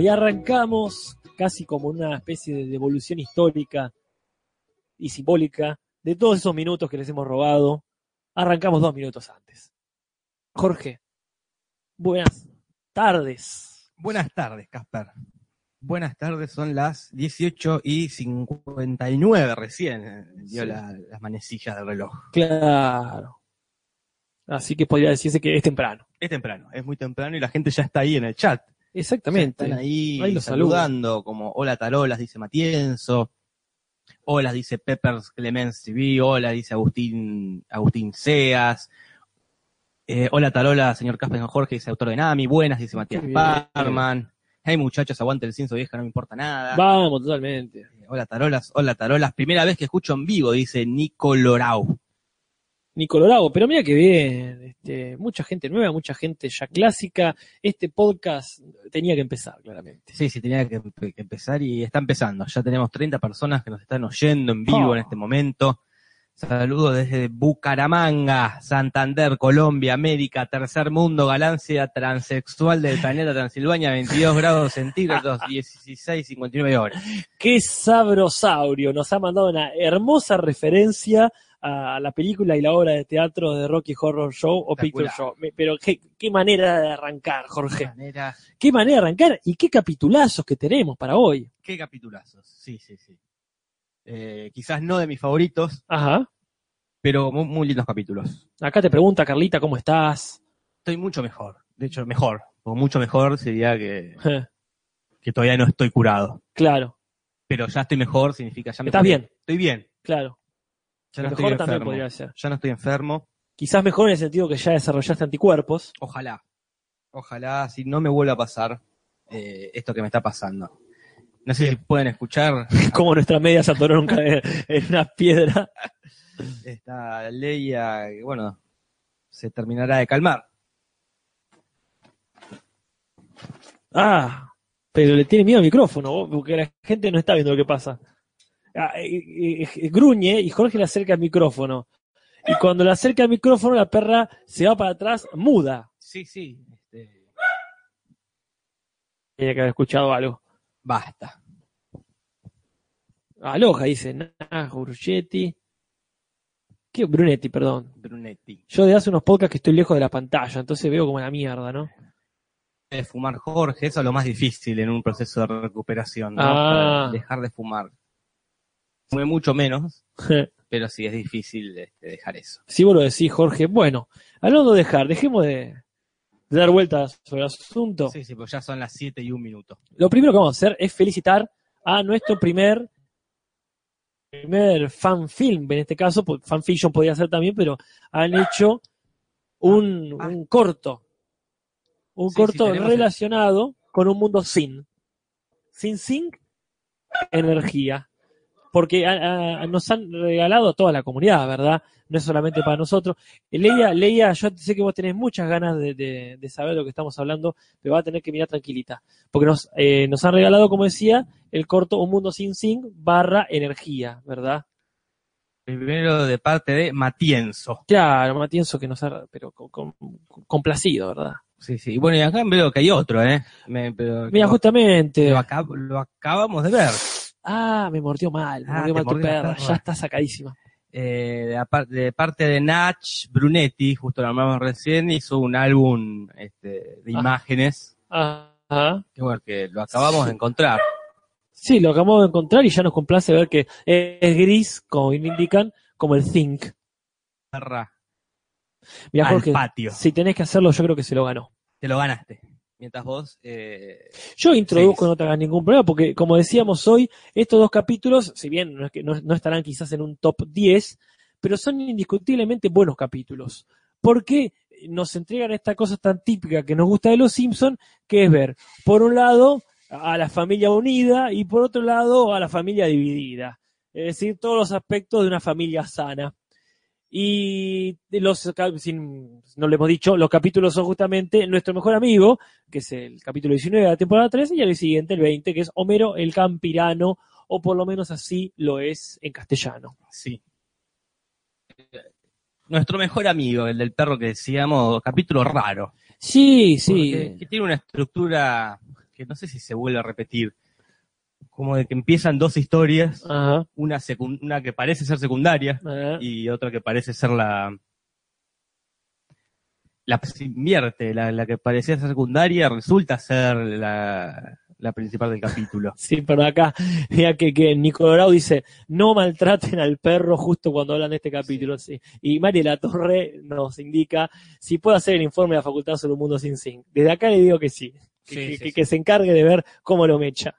y arrancamos casi como una especie de devolución histórica y simbólica de todos esos minutos que les hemos robado. Arrancamos dos minutos antes. Jorge, buenas tardes. Buenas tardes, Casper. Buenas tardes, son las 18 y 59 recién, eh, dio Sí. la- las manecillas del reloj. Claro. Así que podría decirse que es temprano. Es temprano, es muy temprano y la gente ya está ahí en el chat. Exactamente. Están ahí, Ahí los saludando, como hola Tarolas, dice Matienzo. Hola, dice Peppers Clemens TV. Hola, dice Agustín, Agustín Seas. Eh, hola Tarola, señor Casper Jorge, dice autor de Nami. Buenas, dice Matías. Parman. Hey muchachos, aguante el cinzo vieja, no me importa nada. Vamos, totalmente. Eh, Hola Tarolas, hola Tarolas. Primera vez que escucho en vivo, dice Nico Lorau. Ni Colorado, pero mira que bien, este, mucha gente nueva, mucha gente ya clásica. Este podcast tenía que empezar, claramente. Sí, sí, tenía que, empe- que empezar y está empezando. Ya tenemos 30 personas que nos están oyendo en vivo Oh. en este momento. Saludos desde Bucaramanga, Santander, Colombia, América, tercer mundo, galaxia transexual del planeta Transilvania, 22 grados centígrados, 16, 59 horas. Qué sabrosaurio, nos ha mandado una hermosa referencia a la película y la obra de teatro de Rocky Horror Show o Picture. Show. Pero qué, qué manera de arrancar, Jorge. Manera- Qué manera de arrancar y qué capitulazos que tenemos para hoy. Qué capitulazos. Sí, sí, sí. Eh, quizás no de mis favoritos, Ajá. pero muy, muy lindos capítulos. Acá te pregunta Carlita, ¿cómo estás? Estoy mucho mejor. De hecho, mejor. O mucho mejor sería que, que todavía no estoy curado. claro, pero ya estoy mejor, significa ya me Estás curé. bien. Estoy bien. claro. Ya no Mejor estoy también enfermo. podría ser. Ya no estoy enfermo. Quizás mejor en el sentido que ya desarrollaste anticuerpos. Ojalá. Ojalá si no me vuelva a pasar eh, esto que me está pasando. No sé si pueden escuchar Como nuestra media se atoró nunca en una piedra. esta que bueno, se terminará de calmar. Ah, pero le tiene miedo al micrófono, porque la gente no está viendo lo que pasa. Ah, gruñe y Jorge le acerca el micrófono. Y cuando le acerca el micrófono, la perra se va para atrás muda. Sí, sí. este, Tenía que haber escuchado algo. basta. Aloja, dice. Nah, Bruchetti. ¿Qué? Brunetti, perdón. Brunetti. Yo de hace unos podcasts que estoy lejos de la pantalla, entonces veo como la mierda, ¿no? De fumar Jorge, eso es lo más difícil en un proceso de recuperación, ¿no? Ah. Dejar de fumar. Fumé mucho menos, pero sí es difícil este, dejar eso. Si vos lo decís, Jorge. Bueno, hablando de dejar, dejemos de, de dar vueltas sobre el asunto. Sí, sí, pues ya son las 7 y un minuto. Lo primero que vamos a hacer es felicitar a nuestro primer primer fan film, en este caso, pues, fan fiction podría ser también, pero han hecho un, Ah. un corto. Un Sí, sí, corto el- relacionado con un mundo sin. Sin sin energía. Porque a- a- nos han regalado a toda la comunidad, ¿verdad? No es solamente para nosotros. Leia, Leia, yo sé que vos tenés muchas ganas de, de- de saber de lo que estamos hablando, pero va a tener que mirar tranquilita. Porque nos, eh, nos han regalado, como decía, el corto Un Mundo Sin Sin barra energía, ¿verdad? Primero de parte de Matienzo. Claro, Matienzo que nos ha, pero con- con- complacido, ¿verdad? Sí, sí. Bueno, y acá veo que hay otro, ¿eh? Me- pero- Mira, justamente. lo acabamos de ver. Ah, me mordió mal, me Ah, mordió mal tu perra, ya está sacadísima. Eh, de, parte de Nach Brunetti, justo lo hablamos recién, hizo un álbum este, de Ah. imágenes. Ajá. Que bueno, que lo acabamos de encontrar. Sí, lo acabamos de encontrar y ya nos complace ver que es gris, como bien indican, como el Think. Mira, al Jorge, patio. si tenés que hacerlo, yo creo que se lo ganó. Te lo ganaste. Mientras vos, eh, Yo introduzco, no te hagas ningún problema, porque como decíamos hoy, estos dos capítulos, si bien no, es que, no, no estarán quizás en un top 10, pero son indiscutiblemente buenos capítulos. Porque nos entregan esta cosa tan típica que nos gusta de los Simpsons, que es ver, por un lado, a la familia unida y por otro lado, a la familia dividida. Es decir, todos los aspectos de una familia sana. Y los, sin- no le hemos dicho, los capítulos son justamente nuestro mejor amigo, que es el capítulo 19 de la temporada 13, y el siguiente, el 20, que es Homero el Campirano, o por lo menos así lo es en castellano. sí. Nuestro mejor amigo, el del perro que decíamos, capítulo raro. Sí, Porque- sí. Que tiene una estructura que no sé si se vuelve a repetir. Como de que empiezan dos historias, Ajá. una, que parece ser secundaria ajá. y otra que parece ser la. La se invierte, la, la que parecía ser secundaria resulta ser la, la principal del capítulo. Sí, pero acá, mira que, que Nicolorado dice, no maltraten al perro justo cuando hablan de este capítulo. Sí. Y María La Torre nos indica si puede hacer el informe de la Facultad sobre un mundo sin zinc. Desde acá le digo que sí. Que, Sí, que- sí, que- sí. que se encargue de ver cómo lo mecha.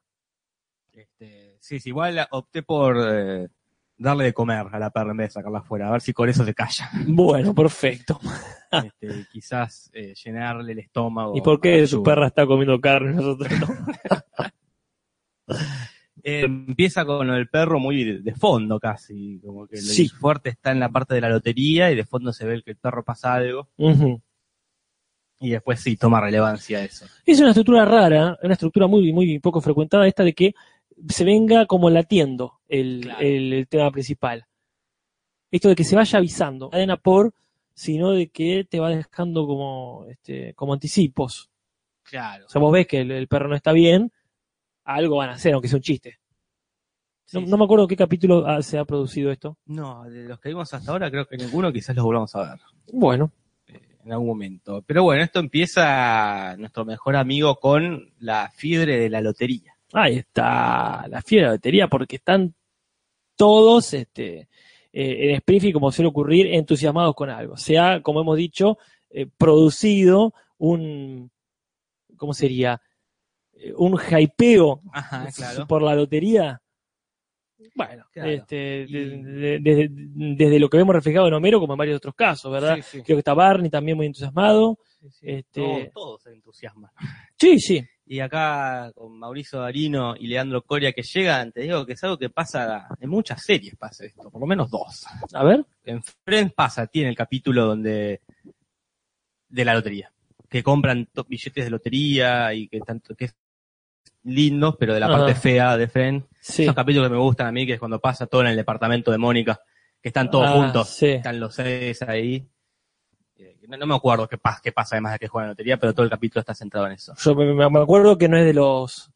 Sí, sí, igual opté por eh, darle de comer a la perra en vez de sacarla afuera, a ver si con eso se calla. Bueno, perfecto. Este, quizás eh, llenarle el estómago. ¿Y por qué su perra está comiendo carne y nosotros no? Eh, empieza con del perro muy de, de fondo casi, como que Sí. el fuerte está en la parte de la lotería y de fondo se ve que el perro pasa algo y después sí toma relevancia eso. Es una estructura rara, una estructura muy, muy poco frecuentada, esta de que se venga como latiendo el, Claro. el- el tema principal. Esto de que se vaya avisando, cadena por, sino de que te va dejando como, este, como anticipos. Claro. O sea, vos ves que el, el perro no está bien, algo van a hacer, aunque sea un chiste. No, no me acuerdo qué capítulo se ha producido esto. No, de los que vimos hasta ahora creo que ninguno quizás los volvamos a ver. Bueno, en algún momento. Pero bueno, esto empieza nuestro mejor amigo con la fiebre de la lotería. Ahí está la fiera de la batería, porque están todos este, eh, en Springfield, como suele ocurrir, entusiasmados con algo. Se ha, como hemos dicho, eh, producido un, ¿cómo sería? Eh, Un hypeo Ajá, por la lotería. Bueno, Claro. este, Y- desde, desde lo que vemos reflejado en Homero, como en varios otros casos, ¿verdad? Sí, sí. Creo que está Barney también muy entusiasmado. Sí. Este- Todos, todos se entusiasman. Sí, sí. Y acá con Mauricio Darino y Leandro Coria que llegan, te digo que es algo que pasa en muchas series, pasa esto, por lo menos dos. A ver. En Friends pasa, tiene el capítulo donde de la lotería, que compran billetes de lotería y que tanto que es lindos, pero de la Ajá. parte fea de Friends. Sí. Esos capítulos que me gustan a mí, que es cuando pasa todo en el departamento de Mónica, que están todos Ah, juntos, sí. están los seis ahí. No, no me acuerdo qué pasa, qué pasa además de que juegan la lotería, pero todo el capítulo está centrado en eso. Yo me, acuerdo que no es de los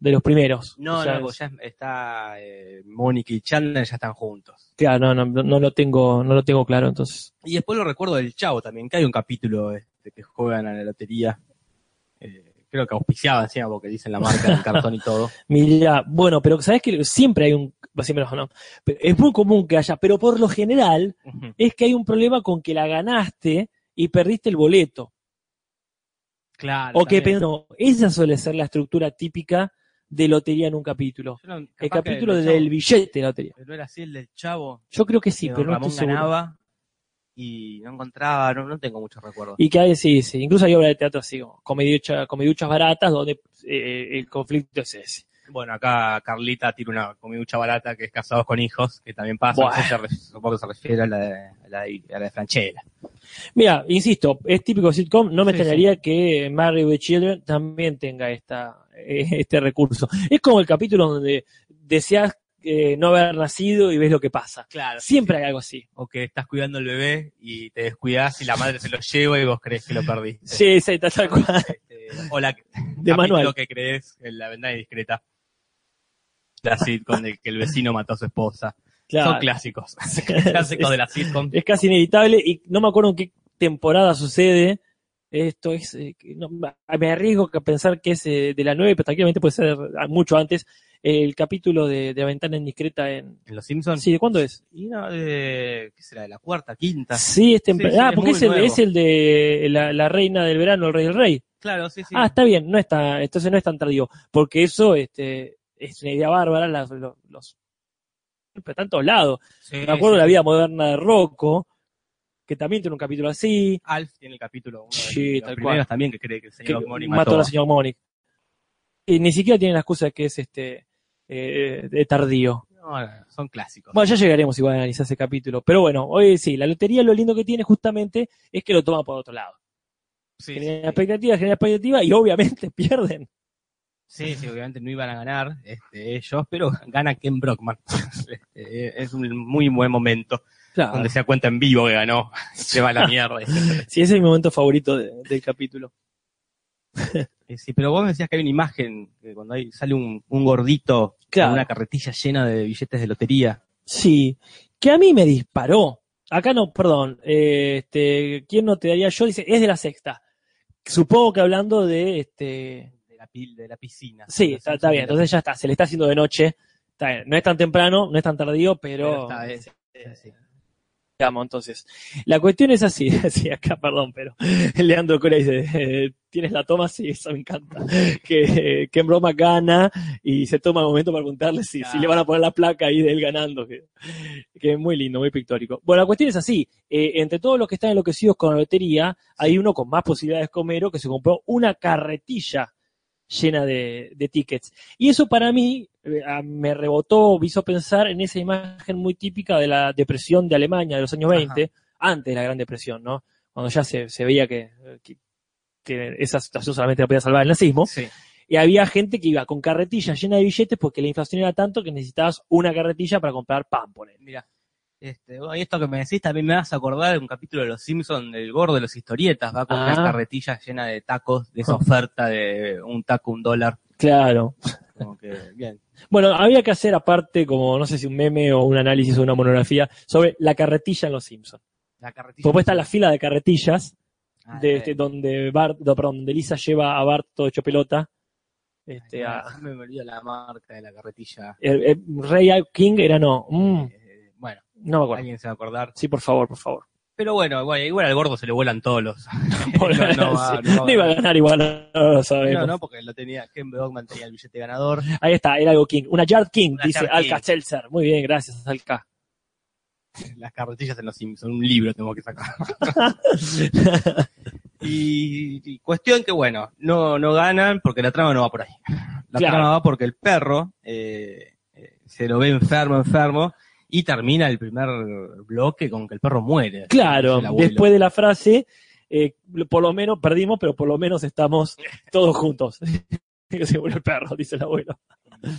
de los primeros. No, O sea, no, ya está eh, Mónica y Chandler ya están juntos. Claro, no, no, no lo tengo, no lo tengo claro, entonces. Y después lo recuerdo del Chavo también, que hay un capítulo este, que juegan a la lotería. Eh, creo que auspiciaba encima porque dicen la marca del cartón y todo. Mira, bueno, pero sabes que siempre hay un, siempre no, es muy común que haya, pero por lo general es que hay un problema con que la ganaste y perdiste el boleto. Claro. O que no, esa suele ser la estructura típica de lotería en un capítulo. No- El capítulo del billete de lotería. ¿No era así el del Chavo? Yo creo que sí, que pero no estoy seguro. ganaba y no encontraba, no, no tengo muchos recuerdos. Y que hay, sí, sí, incluso hay obras de teatro así, comediuchas baratas, donde eh, el conflicto es ese. Bueno, acá Carlita tira una comiducha barata que es Casados con Hijos, que también pasa, Buah. no sé, se re- supongo que se refiere a la de, a la de, a la de Franchella. Mira, insisto, es típico sitcom, no me Sí, extrañaría que Married with Children también tenga esta, eh, este recurso. Es como el capítulo donde deseas eh, no haber nacido y ves lo que pasa. Claro. Siempre hay algo así. O que estás cuidando el bebé y te descuidas y la madre se lo lleva y vos crees que lo perdiste. Sí, sí, tal, cual. Este, o la De manual. que crees en la ventana indiscreta. La sitcom de que el vecino mató a su esposa. Claro. Son clásicos. clásicos de la sitcom. Es casi inevitable y no me acuerdo en qué temporada sucede. Esto es, eh, no, me arriesgo a pensar que es eh, de la 9, pero tranquilamente puede ser mucho antes. El capítulo de, de La Ventana Indiscreta en... En Los Simpsons. Sí, ¿de cuándo es? Y no, de, ¿qué será? De la cuarta, quinta. Sí, es tempra- Sí, sí, Ah, es porque es el, es el de la, la reina del verano, el rey del rey. Claro, sí, sí. Ah, está bien, no está, entonces no es tan tardío, porque eso este, es una idea bárbara, las- los, los- pero está en todos lados. Sí, Me acuerdo sí. de la vida moderna de Rocco, que también tiene un capítulo así, Alf tiene el capítulo, uno de Sí, los tal cual. también que cree que el que señor mató, mató. a la señora Monique. Y ni siquiera tiene la excusa de que es este eh, de tardío. No, son clásicos. Bueno, ya llegaremos igual a analizar ese capítulo. Pero bueno, hoy sí, la lotería lo lindo que tiene justamente es que lo toma por otro lado. sí, Genera sí. expectativa, genera expectativa y obviamente pierden. Sí, sí, obviamente no iban a ganar este, ellos, pero gana Ken Brockman. Este, es un muy buen momento Claro. donde se da cuenta en vivo que ganó. Se va a la mierda. Sí, ese es mi momento favorito de- del capítulo. Eh, sí, pero vos me decías que hay una imagen, que cuando hay, sale un, un gordito Claro. con una carretilla llena de billetes de lotería. Sí, que a mí me disparó. Acá no, perdón, eh, este, ¿quién no te daría yo? Dice, es de la sexta. Supongo que hablando de, este, De la, pil- de la piscina. sí, está, bien, entonces ya está, se le está haciendo de noche. Está bien, no es tan temprano, no es tan tardío, pero, Pero está, es- piscina, sí. digamos, entonces. La cuestión es así, sí, acá, perdón, pero Leandro Cora dice, eh, ¿tienes la toma? Sí, eso me encanta. Que, que en broma gana y se toma el momento para preguntarle si, si le van a poner la placa ahí de él ganando, que, que es muy lindo, muy pictórico. Bueno, la cuestión es así, eh, entre todos los que están enloquecidos con la lotería, hay uno con más posibilidades que Homero que se compró una carretilla llena de, de tickets. Y eso para mí eh, me rebotó, me hizo pensar en esa imagen muy típica de la depresión de Alemania de los años 20, antes de la Gran Depresión, ¿no? Cuando ya se, se veía que, que, que esa situación solamente la podía salvar el nazismo. Sí. Y había gente que iba con carretillas llenas de billetes porque la inflación era tanto que necesitabas una carretilla para comprar pan, por él. Mira, este, bueno, y esto que me decís también me vas a acordar de un capítulo de Los Simpsons del gordo de los historietas, va con Ah. unas carretillas llenas de tacos, de esa oferta de un taco, un dólar. Claro. Como que, bien. Bueno, había que hacer aparte, como no sé si un meme o un análisis o una monografía, sobre la carretilla en Los Simpsons. La carretilla. Después está la fila de carretillas, Ah, de, este, donde Bart, no, perdón, donde Lisa lleva a Bart todo hecho pelota. Este, a, siempre me olvido la marca de la carretilla. el- el Rey King era no. mm, Eh, no me acuerdo. alguien se va a acordar. Sí, por favor, por favor. Pero bueno, bueno, igual al gordo se le vuelan todos los. No, no va- sí, no va a iba a ganar. ganar igual, no lo sabemos. No, no, porque lo tenía, Ken Dogman tenía el billete ganador. Ahí está, era algo King. Una Yard King, Una dice Yard Alka King. Seltzer. Muy bien, gracias, Alka. Las carretillas en los Simpsons, un libro tengo que sacar. Y, y cuestión que, bueno, no, no ganan porque la trama no va por ahí. La Claro. trama va porque el perro eh, eh, se lo ve enfermo, enfermo, y termina el primer bloque con que el perro muere. Claro, después de la frase, eh, por lo menos perdimos, pero por lo menos estamos todos juntos. que se el perro, dice el abuelo.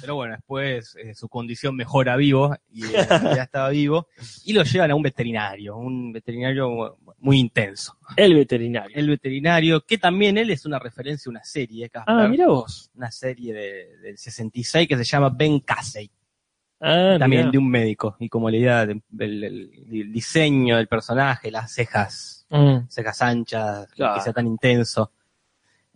Pero bueno, después eh, su condición mejora vivo, y eh, ya estaba vivo, y lo llevan a un veterinario, un veterinario muy intenso. El veterinario. El veterinario, que también él es una referencia a una serie, Ah, mira vos. una serie de- del 66 que se llama Ben Casey. Ah, también de un médico y como la idea del del- del diseño del personaje, las cejas, Mm. cejas anchas, Claro. que sea tan intenso.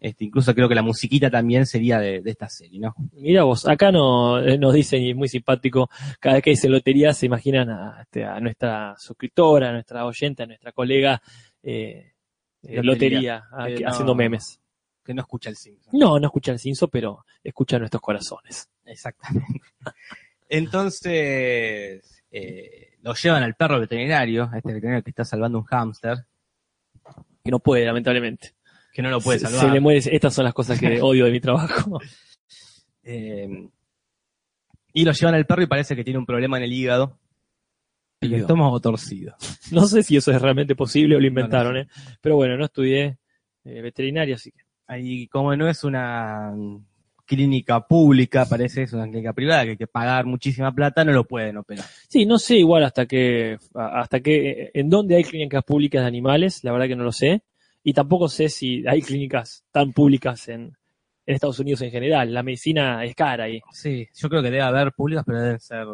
Este, incluso creo que la musiquita también sería de, de esta serie, ¿no? Mira vos, acá no, eh, nos dicen, y es muy simpático, cada vez que dice lotería se imaginan a, este, a nuestra suscriptora, a nuestra oyente, a nuestra colega eh, eh, Lotería. a- no- haciendo memes. Que no escucha el Simpson. No, no escucha el cinzo, pero escucha nuestros corazones. Exactamente. Entonces, eh, lo llevan al perro veterinario, a este veterinario que está salvando un hámster, Que no puede, lamentablemente. que no lo puede Se- salvar. Se le muere, estas son las cosas que odio de mi trabajo. Eh, y lo llevan al perro y parece que tiene un problema en el hígado. Y el estómago torcido. No sé si eso es realmente posible o lo inventaron, No, ¿eh? Pero bueno, no estudié eh, veterinaria, así que. Ahí, como no es una clínica pública, parece es una clínica privada que hay que pagar muchísima plata, no lo pueden operar. Sí, no sé igual hasta que, hasta que, en dónde hay clínicas públicas de animales, la verdad que no lo sé. Y tampoco sé si hay clínicas tan públicas en, en Estados Unidos en general. La medicina es cara ahí. Sí, yo creo que debe haber públicas, pero deben ser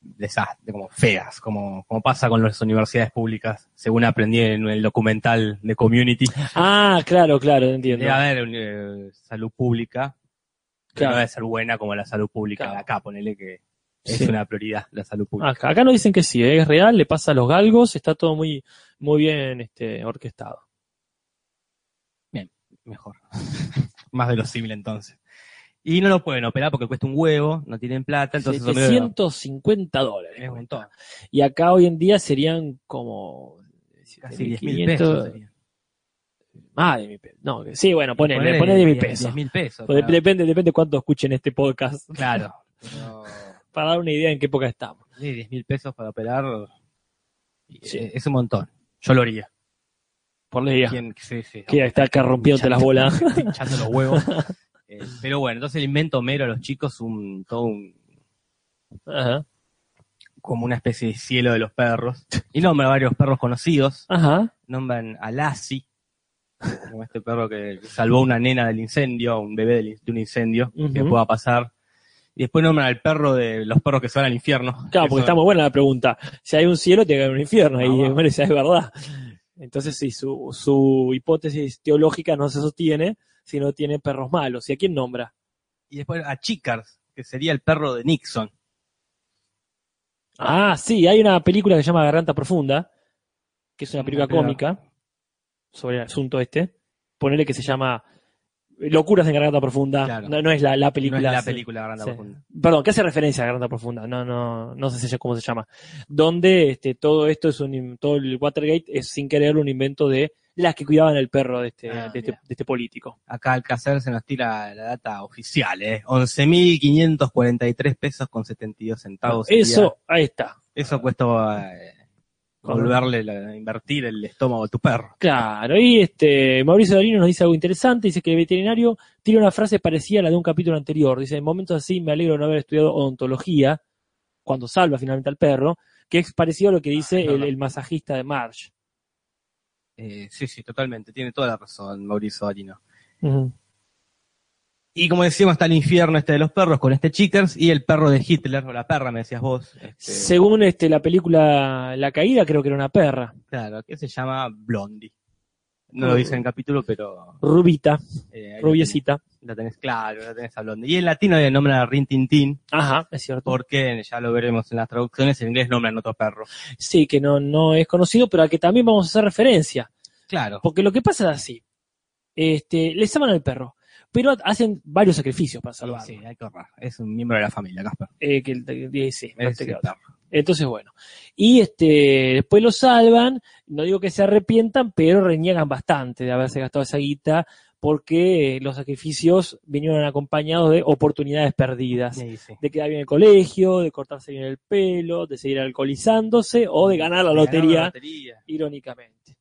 desastres, como feas, como, como pasa con las universidades públicas, según aprendí en el documental de Community. Ah, claro, claro, entiendo. Debe haber eh, salud pública, Claro. no debe ser buena como la salud pública Claro. de acá, ponele que es Sí. una prioridad la salud pública. Acá, acá nos dicen que sí, ¿eh? es real, le pasa a los galgos, está todo muy, muy bien este, orquestado. Mejor. Más verosímil entonces. Y no lo pueden operar porque cuesta un huevo, no tienen plata, entonces son medio- 750 dólares. es un montón. Y acá hoy en día serían como Casi 10 mil 7.500. pesos. sería. Ah, 10 mil pesos. No, sí, bueno, ponele, Ponele ponele 10 mil 10 pesos. mil pesos. Para- Depende, depende cuánto escuchen este podcast. Claro. Pero, Para dar una idea en qué época estamos. sí, 10 mil pesos para operar Sí. eh, es un montón. Yo lo haría. Por. ¿Quién- sí, sí. Que está acá rompiéndote las bolas. Hinchando los huevos. Eh, pero bueno, entonces le invento Homero a los chicos un, todo un, Ajá. como una especie de cielo de los perros. Y nombra a varios perros conocidos. Ajá. Nombran a Lassie, Como este perro que salvó a una nena del incendio, un bebé de un incendio, que Ujú. pueda pasar. Y después nombran al perro de los perros que se van al infierno. Claro, porque Eso- está muy buena la pregunta. Si hay un cielo, tiene que haber un infierno, Ah, y bueno, esa es verdad. Entonces, sí, su, su hipótesis teológica no se sostiene si no tiene perros malos. ¿Y a quién nombra? Y después a Chickers, que sería el perro de Nixon. Ah, sí, hay una película que se llama Garganta Profunda, que es una película cómica sobre el asunto este. Ponele que se llama Locuras en Garganta Profunda. Claro. No, no es la, la película. no es la película Grande Sí. Profunda. Perdón, que hace referencia a Garganta Profunda. No, no, no sé si- cómo se llama. Donde este, todo esto es un, todo el Watergate es sin querer un invento de las que cuidaban el perro de este, Ah, de este, de este político. Acá Alcacer se nos tira la data oficial, ¿eh? 11.543 pesos con 72 centavos. Eso, ahí está. Eso cuesta eh, volverle, la- invertir el estómago a tu perro. Claro, y este Mauricio Darino nos dice algo interesante, dice que el veterinario tiene una frase parecida a la de un capítulo anterior, dice, en momentos así me alegro de no haber estudiado odontología, cuando salva finalmente al perro, que es parecido a lo que dice es el, el masajista de Marge. Eh, sí, sí, totalmente. Tiene toda la razón Mauricio Darino. Y como decíamos, está el infierno este de los perros con este Chickers y el perro de Hitler, o la perra, me decías vos. este, Según este, la película La Caída, creo que era una perra, Claro, que se llama Blondie. No lo dice en el capítulo, pero... rubita, eh, rubiecita. La tenés, claro, la tenés a Blondie. Y en latino le nombran a Rin Tin Tin, Ajá, es cierto. porque ya lo veremos en las traducciones, en inglés nombran otro perro. Sí, que no, no es conocido, pero al que también vamos a hacer referencia. Claro. Porque lo que pasa es así. Este, le salvan al perro, pero hacen varios sacrificios para salvarlo. Sí, hay que ahorrar. Es un miembro de la familia, Casper. Eh, que, eh, sí, no Es te. Entonces, bueno. Y este, después lo salvan, no digo que se arrepientan, pero reniegan bastante de haberse gastado esa guita, porque eh, los sacrificios vinieron acompañados de oportunidades perdidas. Sí, sí. De quedar bien en el colegio, de cortarse bien el pelo, de seguir alcoholizándose o de ganar la Ganar lotería, lotería. irónicamente.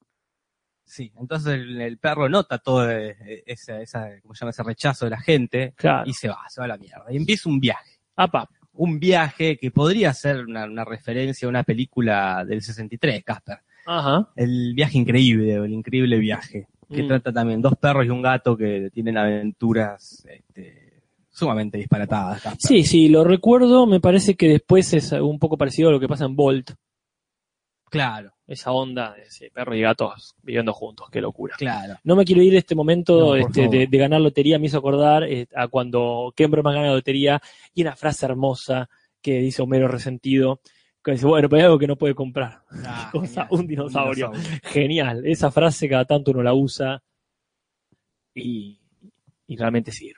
Sí, entonces el, el perro nota todo eh, ese, esa, ¿cómo se llama? ese rechazo de la gente Claro. y se va, se va a la mierda. Y empieza un viaje. Apa, Un viaje que podría ser una, una referencia a una película del 63, Casper. ajá. El viaje increíble, el increíble viaje. Que Mm. trata también dos perros y un gato que tienen aventuras este, sumamente disparatadas, Casper. Sí, sí, lo recuerdo, me parece que después es un poco parecido a lo que pasa en Bolt, Claro, esa onda de sí, perros y gatos viviendo juntos, qué locura. claro. No me quiero ir de este momento No, este, de, de ganar lotería, me hizo acordar eh, a cuando Ken Broman gana la lotería y una frase hermosa que dice Homero resentido, que dice, bueno, pero hay algo que no puede comprar. Ah, cosa, genial. un dinosaurio. Genial, esa frase cada tanto uno la usa y, y realmente sirve.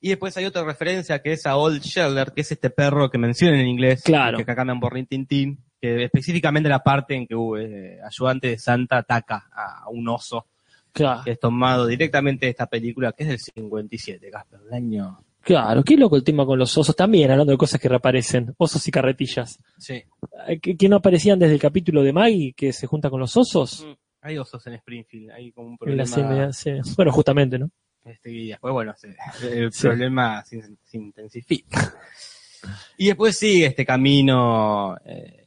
Y después hay otra referencia que es a Old Sheller, que es este perro que mencionan en inglés, Claro. que acá cambian por Rin Tin Tin, que específicamente la parte en que uh, eh, ayudante de Santa ataca a un oso, Claro, que es tomado directamente de esta película, que es del 57, Casper, el año... claro, qué loco el tema con los osos, también hablando de cosas que reaparecen, osos y carretillas. Sí. Eh, ¿Que, que no aparecían desde el capítulo de Maggie que se junta con los osos? Hay osos en Springfield, hay como un En la problema... serie- sí. Bueno, justamente, ¿no? Este, y después, bueno, se- el Sí. problema se, se intensifica. Y después sigue este camino eh,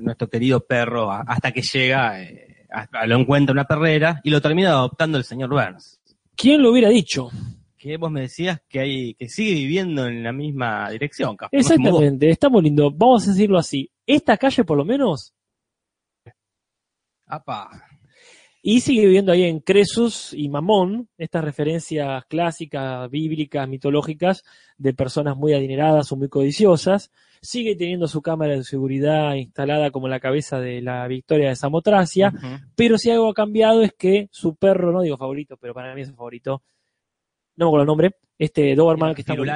nuestro querido perro hasta que llega, eh, hasta- lo encuentra una perrera y lo termina adoptando el señor Burns. ¿Quién lo hubiera dicho? Que vos me decías que hay que sigue viviendo en la misma dirección. Exactamente, está muy lindo. Vamos a decirlo así. Esta calle, por lo menos, Apa. Y sigue viviendo ahí en Cresus y Mamón, estas referencias clásicas, bíblicas, mitológicas, de personas muy adineradas o muy codiciosas. Sigue teniendo su cámara de seguridad instalada como la cabeza de la victoria de Samotracia. Pero si algo ha cambiado es que su perro, no digo favorito, pero para mí es el favorito, no me acuerdo el nombre, este Doberman que está muy-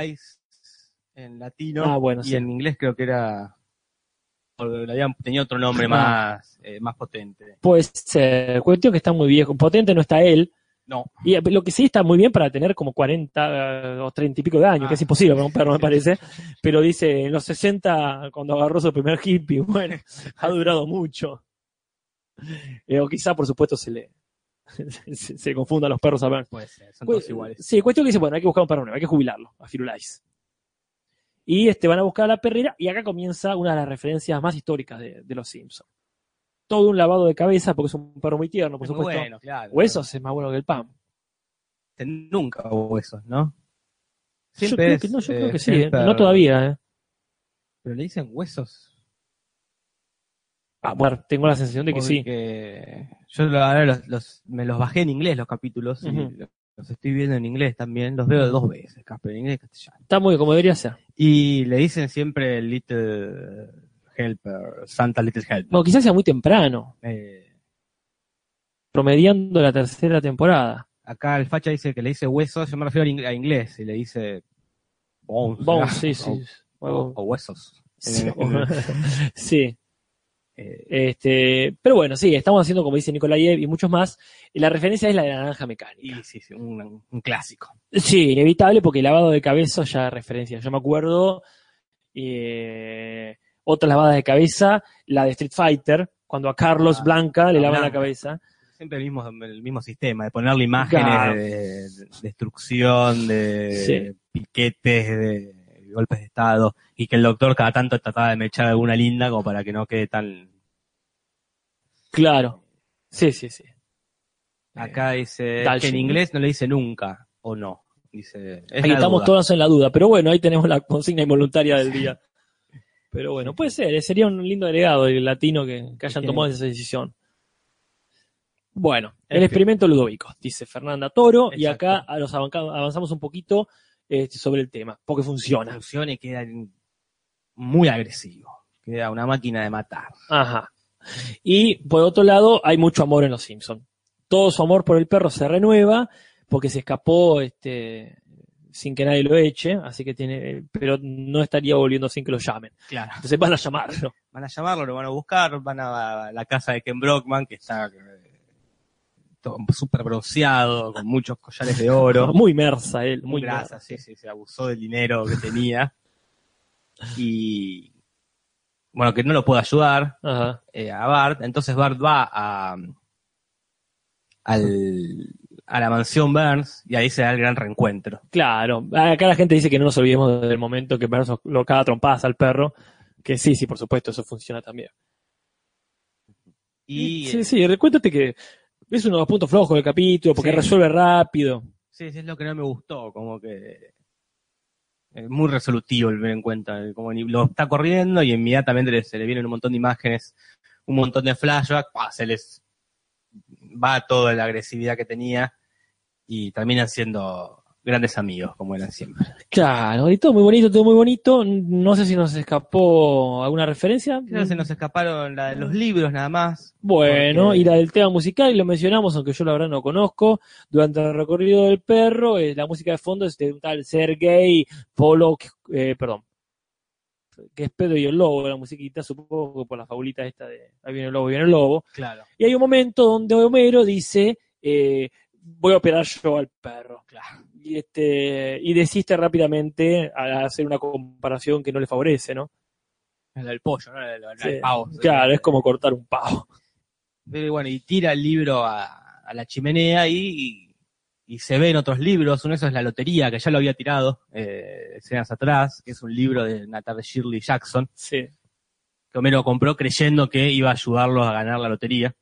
en latino Ah, bueno, y sí. en inglés creo que era le habían- tenía otro nombre Ah. más eh, más potente. Puede ser, cuestión que está muy viejo, potente no está él, No, y lo que sí está muy bien para tener como 40 eh, o 30 y pico de años, Ah. que es imposible para un perro me parece, pero dice en los 60 cuando agarró su primer hippie, bueno, ha durado mucho. Eh, o quizá por supuesto se le se, se confundan los perros a ver. puede ser, son Cu- todos iguales. Sí, cuestión que dice, bueno, hay que buscar un perro nuevo, hay que jubilarlo, a Firulais. Y este, van a buscar a la perrera, y acá comienza una de las referencias más históricas de, de los Simpsons. todo un lavado de cabeza, porque es un perro muy tierno, por Es supuesto. bueno, claro. Huesos es más bueno que el pan. Nunca huesos, ¿no? yo creo que, no, yo eh, creo que sí, ¿eh? No todavía. ¿eh? Pero le dicen huesos. Ah, bueno, tengo la sensación de que sí. Porque Yo ahora los, los- me los bajé en inglés los capítulos Ujú. Los, estoy viendo en inglés también. Los veo dos veces, Casper, en inglés y castellano. Está muy como debería ser. Y le dicen siempre Little Helper, Santa Little Helper. Bueno, quizás sea muy temprano, Eh, promediando la tercera temporada. acá el facha dice que le dice huesos, yo me refiero a ing- a inglés y le dice bones. Bones, sí, sí. O, o- o huesos. Sí. Sí. Este, pero bueno, sí, estamos haciendo, como dice Nikolayev y muchos más, y la referencia es la de la naranja mecánica. y sí, sí, un, un clásico. Sí, inevitable porque el lavado de cabeza ya referencia. Yo me acuerdo eh, otras lavadas de cabeza, la de Street Fighter, cuando a Carlos Ah, Blanca le lavan la cabeza. Siempre el mismo, el mismo sistema, de ponerle imágenes Claro. de, de destrucción, de Sí. piquetes, de golpes de estado, y que el doctor cada tanto trataba de mechar alguna linda como para que no quede tan... Claro. Sí, sí, sí. Acá dice Dalshin. que en inglés no le dice nunca, o no. Dice, es Ahí estamos duda. todos en la duda, pero bueno, ahí tenemos la consigna involuntaria del día. Pero bueno, puede ser, eh, sería un lindo agregado el latino que, que hayan tomado esa decisión. Bueno, En el fin. experimento Ludovico, dice Fernanda Toro, y acá los avanzamos un poquito este, sobre el tema, porque funciona. funciona y queda muy agresivo. Queda una máquina de matar. Ajá. Y por otro lado, hay mucho amor en los Simpsons. Todo su amor por el perro se renueva porque se escapó este, sin que nadie lo eche, así que tiene, pero no estaría volviendo sin que lo llamen. Claro. Entonces van a llamarlo. Van a llamarlo, lo van a buscar, van a la casa de Ken Brockman, que está eh, súper bronceado, con muchos collares de oro. Muy mersa él, muy grasa, sí, sí, se abusó del dinero que tenía. Y bueno, que no lo puede ayudar eh, a Bart. Entonces Bart va a, al, a la mansión Burns y ahí se da el gran reencuentro. Claro. Acá la gente dice que no nos olvidemos del momento que Perro lo caga trompadas al perro. Que sí, sí, por supuesto, eso funciona también. Y sí, eh, sí, recuérdate que es uno de los puntos flojos del capítulo, porque Sí. resuelve rápido. Sí, sí, es lo que no me gustó, como que es muy resolutivo el encuentro, como ni lo está corriendo y inmediatamente se le vienen un montón de imágenes, un montón de flashbacks, se les va toda la agresividad que tenía y terminan siendo grandes amigos, como eran siempre. Claro, y todo muy bonito, todo muy bonito. No sé si nos escapó alguna referencia. Creo que se nos escaparon la de los libros nada más. Bueno, porque- y la del tema musical, y lo mencionamos, aunque yo la verdad no conozco. Durante el recorrido del perro, eh, la música de fondo es de un tal Sergei Polok, eh, perdón, que es Pedro y el Lobo, la musiquita, supongo que por la fabulita esta de ahí viene el lobo, viene el lobo. Claro, Y hay un momento donde Homero dice, eh, voy a operar yo al perro. claro. Y, este, y desiste rápidamente a hacer una comparación que no le favorece, ¿no? La del pollo, ¿no? La del, la Sí, del pavo. Claro, es como cortar un pavo. Pero bueno, y tira el libro a, a la chimenea y, y, y se ven otros libros. Uno de esos es La Lotería, que ya lo había tirado eh, escenas atrás, que es un libro de Natal Shirley Jackson, Sí. que Homero compró creyendo que iba a ayudarlos a ganar la lotería.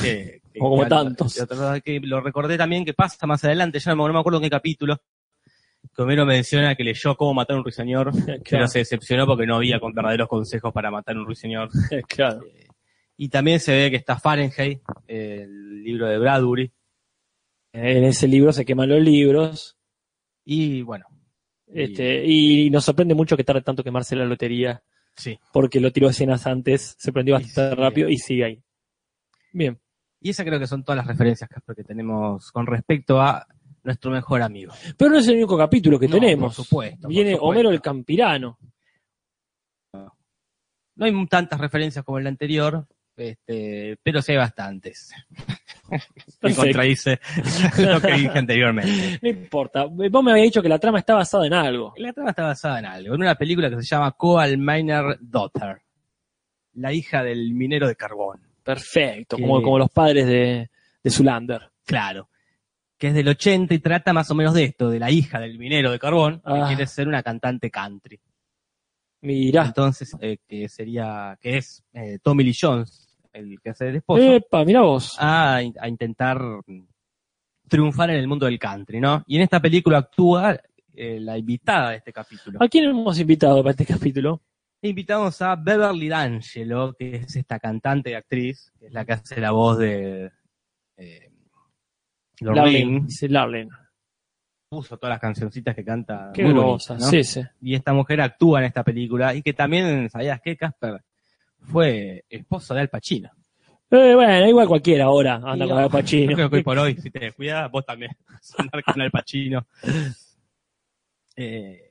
Que, Como tantos. otro- que lo recordé también que pasa más adelante, ya no, me- no me acuerdo en qué capítulo, que Homero menciona que leyó cómo matar a un ruiseñor, pero Claro, se decepcionó porque no había con verdaderos consejos para matar a un ruiseñor. claro. Eh, Y también se ve que está Fahrenheit, eh, el libro de Bradbury. En ese libro se queman los libros. Y bueno, Y- Este, y nos sorprende mucho que tarde tanto quemarse la lotería, sí. porque lo tiró escenas antes, se prendió bastante rápido y sigue ahí. Bien. Y esas creo que son todas las referencias Casper, que tenemos con respecto a nuestro mejor amigo. Pero no es el único capítulo que No, tenemos. por supuesto, por Viene supuesto. Homero el Campirano. No hay tantas referencias como el anterior, este, pero sí hay bastantes. Perfecto. contradice lo que dije anteriormente. No importa. Vos me habías dicho que la trama está basada en algo. La trama está basada en algo, en una película que se llama Coal Miner Daughter, la hija del minero de carbón. Perfecto. Que- Como, como los padres de, de Zulander. Claro. Que es del 80 y trata más o menos de esto, de la hija del minero de carbón, que Ah. quiere ser una cantante country. Mirá. Entonces, eh, que sería, que es eh, Tommy Lee Jones, el que hace el esposo, Epa, mira vos. a, a intentar triunfar en el mundo del country, ¿no? Y en esta película actúa eh, la invitada de este capítulo. ¿A quién hemos invitado para este capítulo? Invitamos a Beverly D'Angelo, que es esta cantante y actriz, que es la que hace la voz de eh. Dice Larlene. Puso todas las cancioncitas que canta. Qué grosa. Sí, sí. Y esta mujer actúa en esta película y que también, ¿sabías qué, Casper? Fue esposo de Al Pacino. Eh, bueno, igual cualquiera ahora anda con el Pacino. Yo creo que hoy por hoy, si te descuidas, vos también andar con Al Pacino. Eh,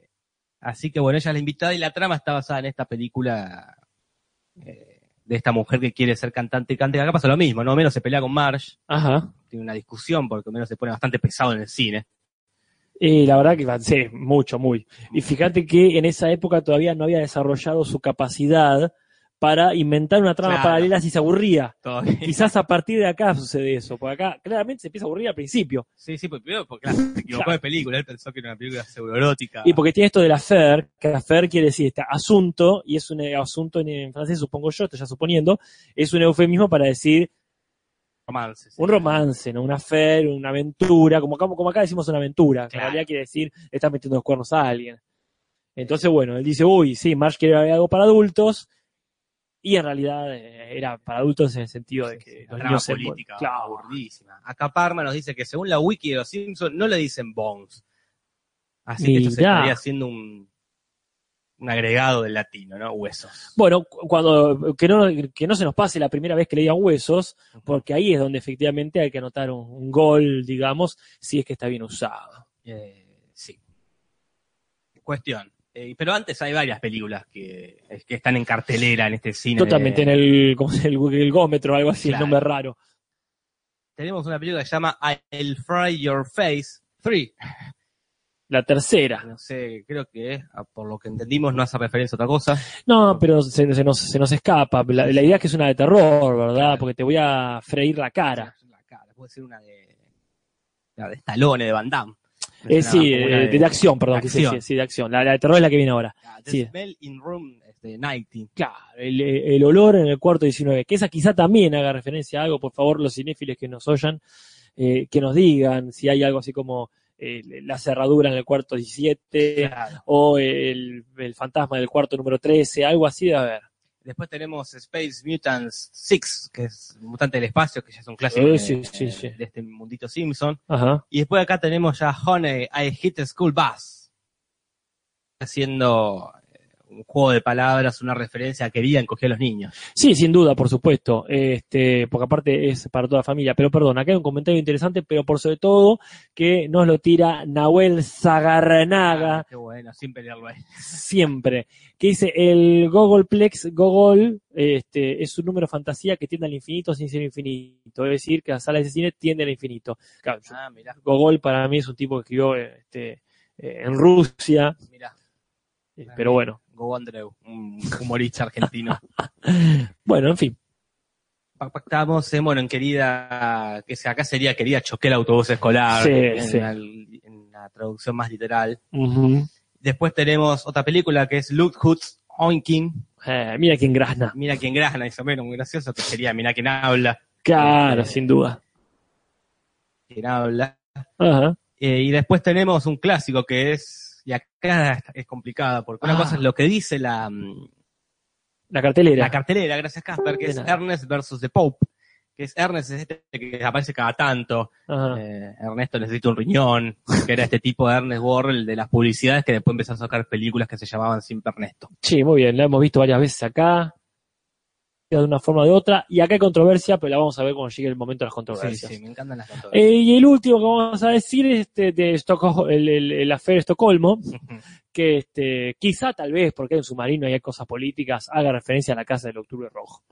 así que bueno, ella es la invitada y la trama está basada en esta película eh, de esta mujer que quiere ser cantante y canta. Acá pasa lo mismo, ¿no? Menos se pelea con Marge, Ajá. tiene una discusión porque menos se pone bastante pesado en el cine. Y la verdad que sí, mucho, muy. Y fíjate que en esa época todavía no había desarrollado su capacidad para inventar una trama Claro. paralela si se aburría. Todavía. Quizás a partir de acá sucede eso, porque acá claramente se empieza a aburrir al principio. Sí, sí, pues primero porque claro, se equivocó Claro. de película, él pensó que era una película pseudoerótica. Y porque tiene esto del affair, que affair quiere decir este asunto, y es un eh, asunto en, en francés, supongo yo, estoy ya suponiendo, es un eufemismo para decir romance. sí. un romance, ¿no? Un affair, una aventura, como acá, como acá decimos una aventura, que Claro. en realidad quiere decir estás metiendo los cuernos a alguien. Entonces, bueno, él dice, uy, sí, Marge quiere ver algo para adultos, y en realidad eh, era para adultos en el sentido de que La los niños se política Claro. aburridísima. Acá Parma nos dice que según la wiki de los Simpsons no le dicen Bones. Así que esto se estaría haciendo un, un agregado del latino, ¿no? Huesos. Bueno, cu- cuando que no, que no se nos pase la primera vez que le digan huesos, porque ahí es donde efectivamente hay que anotar un, un gol, digamos, si es que está bien usado. Eh, sí. Cuestión. Eh, pero antes hay varias películas que, que están en cartelera en este cine. Totalmente de- en el, como el, el gómetro o algo así, Claro. el nombre raro. Tenemos una película que se llama I'll Fry Your Face 3. La tercera. No sé, creo que ah, por lo que entendimos no hace referencia a otra cosa. No, pero se, se nos, se nos escapa. La, la idea es que es una de terror, ¿verdad? Claro. Porque te voy a freír la cara. La cara. Puede ser una de. La de Stallone, de Van Damme. Eh, sí, eh, de, de acción, perdón, de decir, sí, de acción. La, la de terror es la que viene ahora. Ah, The sí. Smell in Room este, 19. Claro, el, el olor en el cuarto 19, que esa quizá también haga referencia a algo, por favor, los cinéfiles que nos oyan, eh, que nos digan si hay algo así como eh, la cerradura en el cuarto 17 Claro. o el, el fantasma del cuarto número 13, algo así de haber. Después tenemos Space Mutants 6, que es Mutante del Espacio, que ya es un clásico Eh, de, sí, sí, sí. de este mundito Simpson. Ajá. Y después acá tenemos ya Honey, I Hit the School Bus. Haciendo un juego de palabras, una referencia a querían coger a los niños. Sí, sin duda, por supuesto, este, porque aparte es para toda la familia. Pero perdón, acá hay un comentario interesante, pero por sobre todo que nos lo tira Nahuel Zagarnaga. Ah, qué bueno, sin pelearlo ahí. siempre, que dice el Gogolplex Gogol este, es un número fantasía que tiende al infinito sin ser infinito, es decir, que la sala de cine tiende al infinito. Claro, Ah, mirá, Gogol para mí es un tipo que escribió este, eh, en Rusia, mirá. eh, pero bueno, Go Andreu, un humorista argentino. bueno, en fin, Pa- Pactamos en, bueno, en querida, que acá sería querida choqué el autobús escolar, Sí, en, sí. La, en la traducción más literal. Después tenemos otra película que es Luke Hoods Oinking. Eh, mira quién grazna. Mira quién grasna, eso menos muy gracioso, que sería Mira quién habla, Claro, Eh, sin duda. quién habla. Ajá. Eh, y después tenemos un clásico que es, y acá es complicada, porque una Ah. cosa es lo que dice la, mm, La cartelera. la cartelera, gracias Casper, que es. Ernest versus The Pope, que es Ernest es este que aparece cada tanto, eh, Ernesto necesita un riñón, que era este tipo de Ernest Worrell de las publicidades que después empezó a sacar películas que se llamaban Simple Ernesto. Sí, muy bien, la hemos visto varias veces acá, de una forma o de otra, y acá hay controversia, pero la vamos a ver cuando llegue el momento de las Sí, controversias. sí, me encantan las controversias. Eh, y el último que vamos a decir es este, de Estocolmo, el, el, Estocolmo, que este, quizá tal vez, porque hay un submarino y hay cosas políticas, haga referencia a la Casa del Octubre Rojo.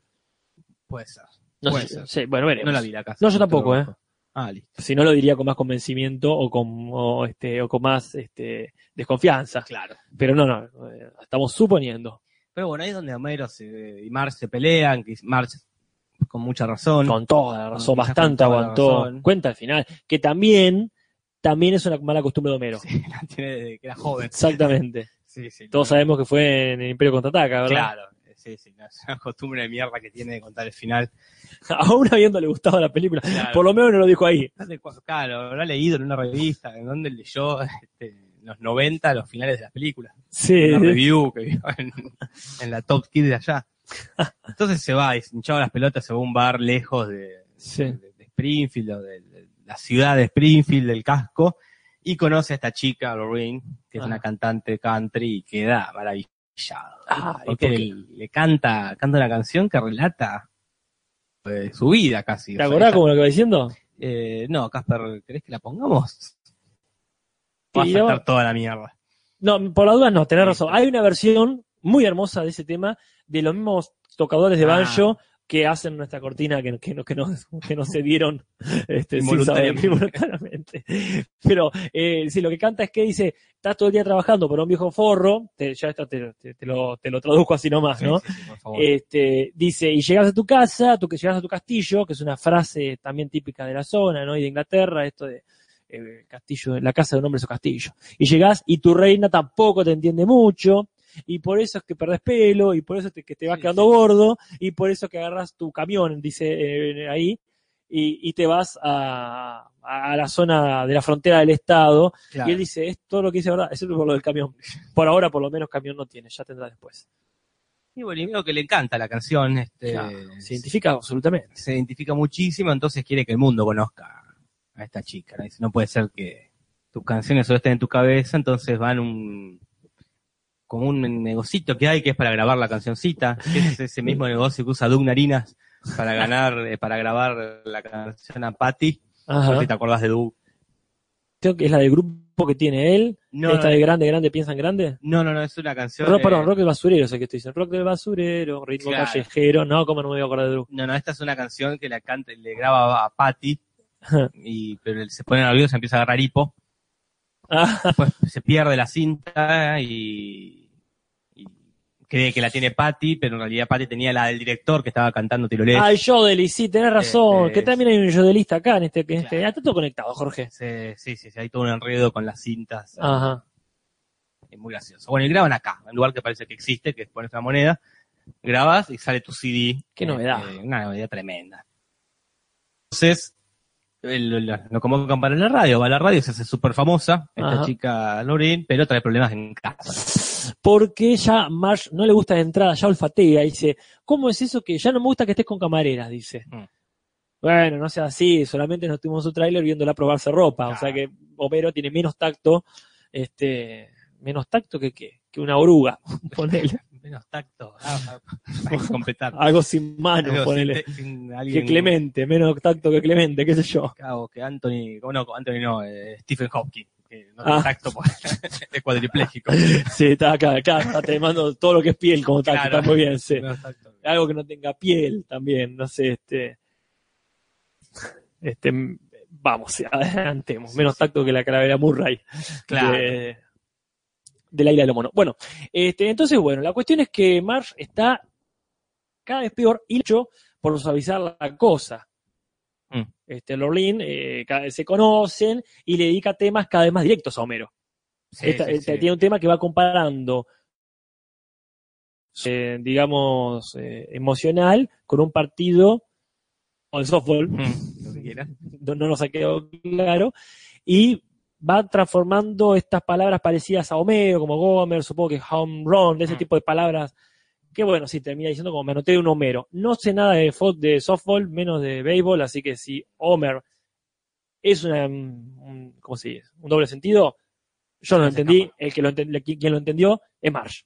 Puede ser. No Puede sé, ser. sí, bueno, veremos. No la vi la casa. No, yo tampoco, ¿eh? Ah. Si no lo diría con más convencimiento o con, o, este, o con más este, desconfianza. Claro. Pero no, no, eh, estamos suponiendo. Pero bueno, ahí es donde Homero se- y Marge se pelean, que Marge con mucha razón. Con toda la razón, bastante aguantó. razón. Cuenta al final. Que también, también es una mala costumbre de Homero. Sí, la tiene desde que era joven. Exactamente. Sí, sí. Todos sabemos que fue en el Imperio Contraataca, ¿verdad? Claro, sí, sí, es una costumbre de mierda que tiene de contar el final. Aún habiéndole gustado la película. Claro. Por lo menos no lo dijo ahí. Claro, habrá leído en una revista, en donde leyó este, los 90 los finales de las películas. Sí. Una review que vio en, en la Top Kid de allá. Entonces se va, y se hinchaba las pelotas, se va a un bar lejos de, Sí. de, de Springfield, o de, de la ciudad de Springfield, del casco, y conoce a esta chica, Lorraine, que es Ah. una cantante country y queda maravillado. Ah, le, le canta, canta una canción que relata eh, su vida casi. ¿Te O sea, acordás ella- como lo que va diciendo? eh, no, Casper, ¿querés que la pongamos? Va a saltar toda la mierda. No, por la duda no, tenés Sí, razón. Hay una versión muy hermosa de ese tema de los mismos tocadores de Ah. banjo que hacen nuestra cortina que, que, no- que, no, que no se dieron este, Involuntariamente. involuntariamente. Pero eh, sí, lo que canta es que dice, estás todo el día trabajando por un viejo forro, te, ya esto te, te- te lo, te lo traduzco así nomás, ¿no? Sí, sí, sí, por favor. Este, dice, y llegas a tu casa, tú que llegas a tu castillo, que es una frase también típica de la zona, ¿no? Y de Inglaterra, esto de eh, castillo, la casa de un hombre es su castillo. Y llegás y tu reina tampoco te entiende mucho, y por eso es que perdés pelo, y por eso te, que te vas Sí, quedando sí. gordo, y por eso que agarras tu camión, dice eh, ahí, y, y te vas a, a la zona de la frontera del estado, Claro. y él dice, es todo lo que dice verdad, excepto por lo del camión. Por ahora, por lo menos, camión no tiene, ya tendrá después. Y bueno, y veo que le encanta la canción, este, Claro, se identifica absolutamente. se identifica muchísimo, entonces quiere que el mundo conozca a esta chica. ¿no? Dice, no puede ser que tus canciones solo estén en tu cabeza, entonces van un como un negocito que hay que es para grabar la cancioncita, que es ese mismo negocio que usa Doug Narinas para ganar, eh, para grabar la canción a Patty. No sé si te acordás de Doug. Creo que es la del grupo que tiene él. No, Esta no, de grande, grande, piensan grande. no, no, no, es una canción. Rock, eh, perdón, rock del basurero, es el que estoy diciendo. Rock del basurero, ritmo Claro. callejero. No, como no me voy a acordar de Drew. No, no, esta es una canción que la canta, le graba a Patty, y, pero él se pone nervioso, empieza a agarrar hipo. Ah, después se pierde la cinta y, y cree que la tiene Patty, pero en realidad Patty tenía la del director que estaba cantando Tirolés. ah, el Jodeli, sí, tenés razón. Eh, que también hay un Jodelista acá en este. En este ah, está todo conectado, Jorge. Sí, sí, sí, sí, hay todo un enredo con las cintas. Ajá. Es muy gracioso. Bueno, y graban acá, en un lugar que parece que existe, que pones una moneda, grabas y sale tu CD. Qué novedad. Eh, una novedad tremenda. Entonces, el- lo, lo convocan para la radio, va a la radio, se hace súper famosa, esta Ajá. chica Lorraine, pero trae problemas en casa. Porque ya Marsh no le gusta de entrada, ya olfatea. Dice, ¿cómo es eso que ya no me gusta que estés con camareras? Dice. Mm. Bueno, no sea así, solamente nos tuvimos su tráiler viéndola probarse ropa. O sea que Homero tiene menos tacto, este, menos tacto que, que, que una oruga, ponele. Menos tacto, ah, hay que completar. Algo sin mano, Algo ponele. sin- sin Que Clemente, menos tacto que Clemente, qué sé yo. Claro, que Anthony, no, Anthony no, eh, Stephen Hawking, que no Ah. tiene tacto porque es cuadripléjico. Sí, está acá, acá, está te mando todo lo que es piel como tacto, Claro. está muy bien, sí. Tacto. algo que no tenga piel también, no sé, este, este, vamos, adelantemos, menos tacto que la calavera Murray Claro. de, de la isla de los monos. Bueno, este, entonces, bueno, la cuestión es que Marsh está cada vez peor y hecho por suavizar la cosa. Mm. Este, Lorlin, eh, cada vez se conocen y le dedica temas cada vez más directos a Homero. Sí, Esta- sí, esta- sí. Tiene un tema que va comparando, eh, digamos, eh, emocional con un partido o de softball, Mm, no, no nos ha quedado claro, y va transformando estas palabras parecidas a Homero, como Gomer, supongo que home run, de ese Mm. tipo de palabras, que bueno, sí, termina diciendo como me anoté de un Homero. No sé nada de, de softball, menos de béisbol, así que si Homer es una, un, ¿cómo se dice? Un doble sentido, yo no lo entendí, el que lo enten- quien lo entendió es Marsh.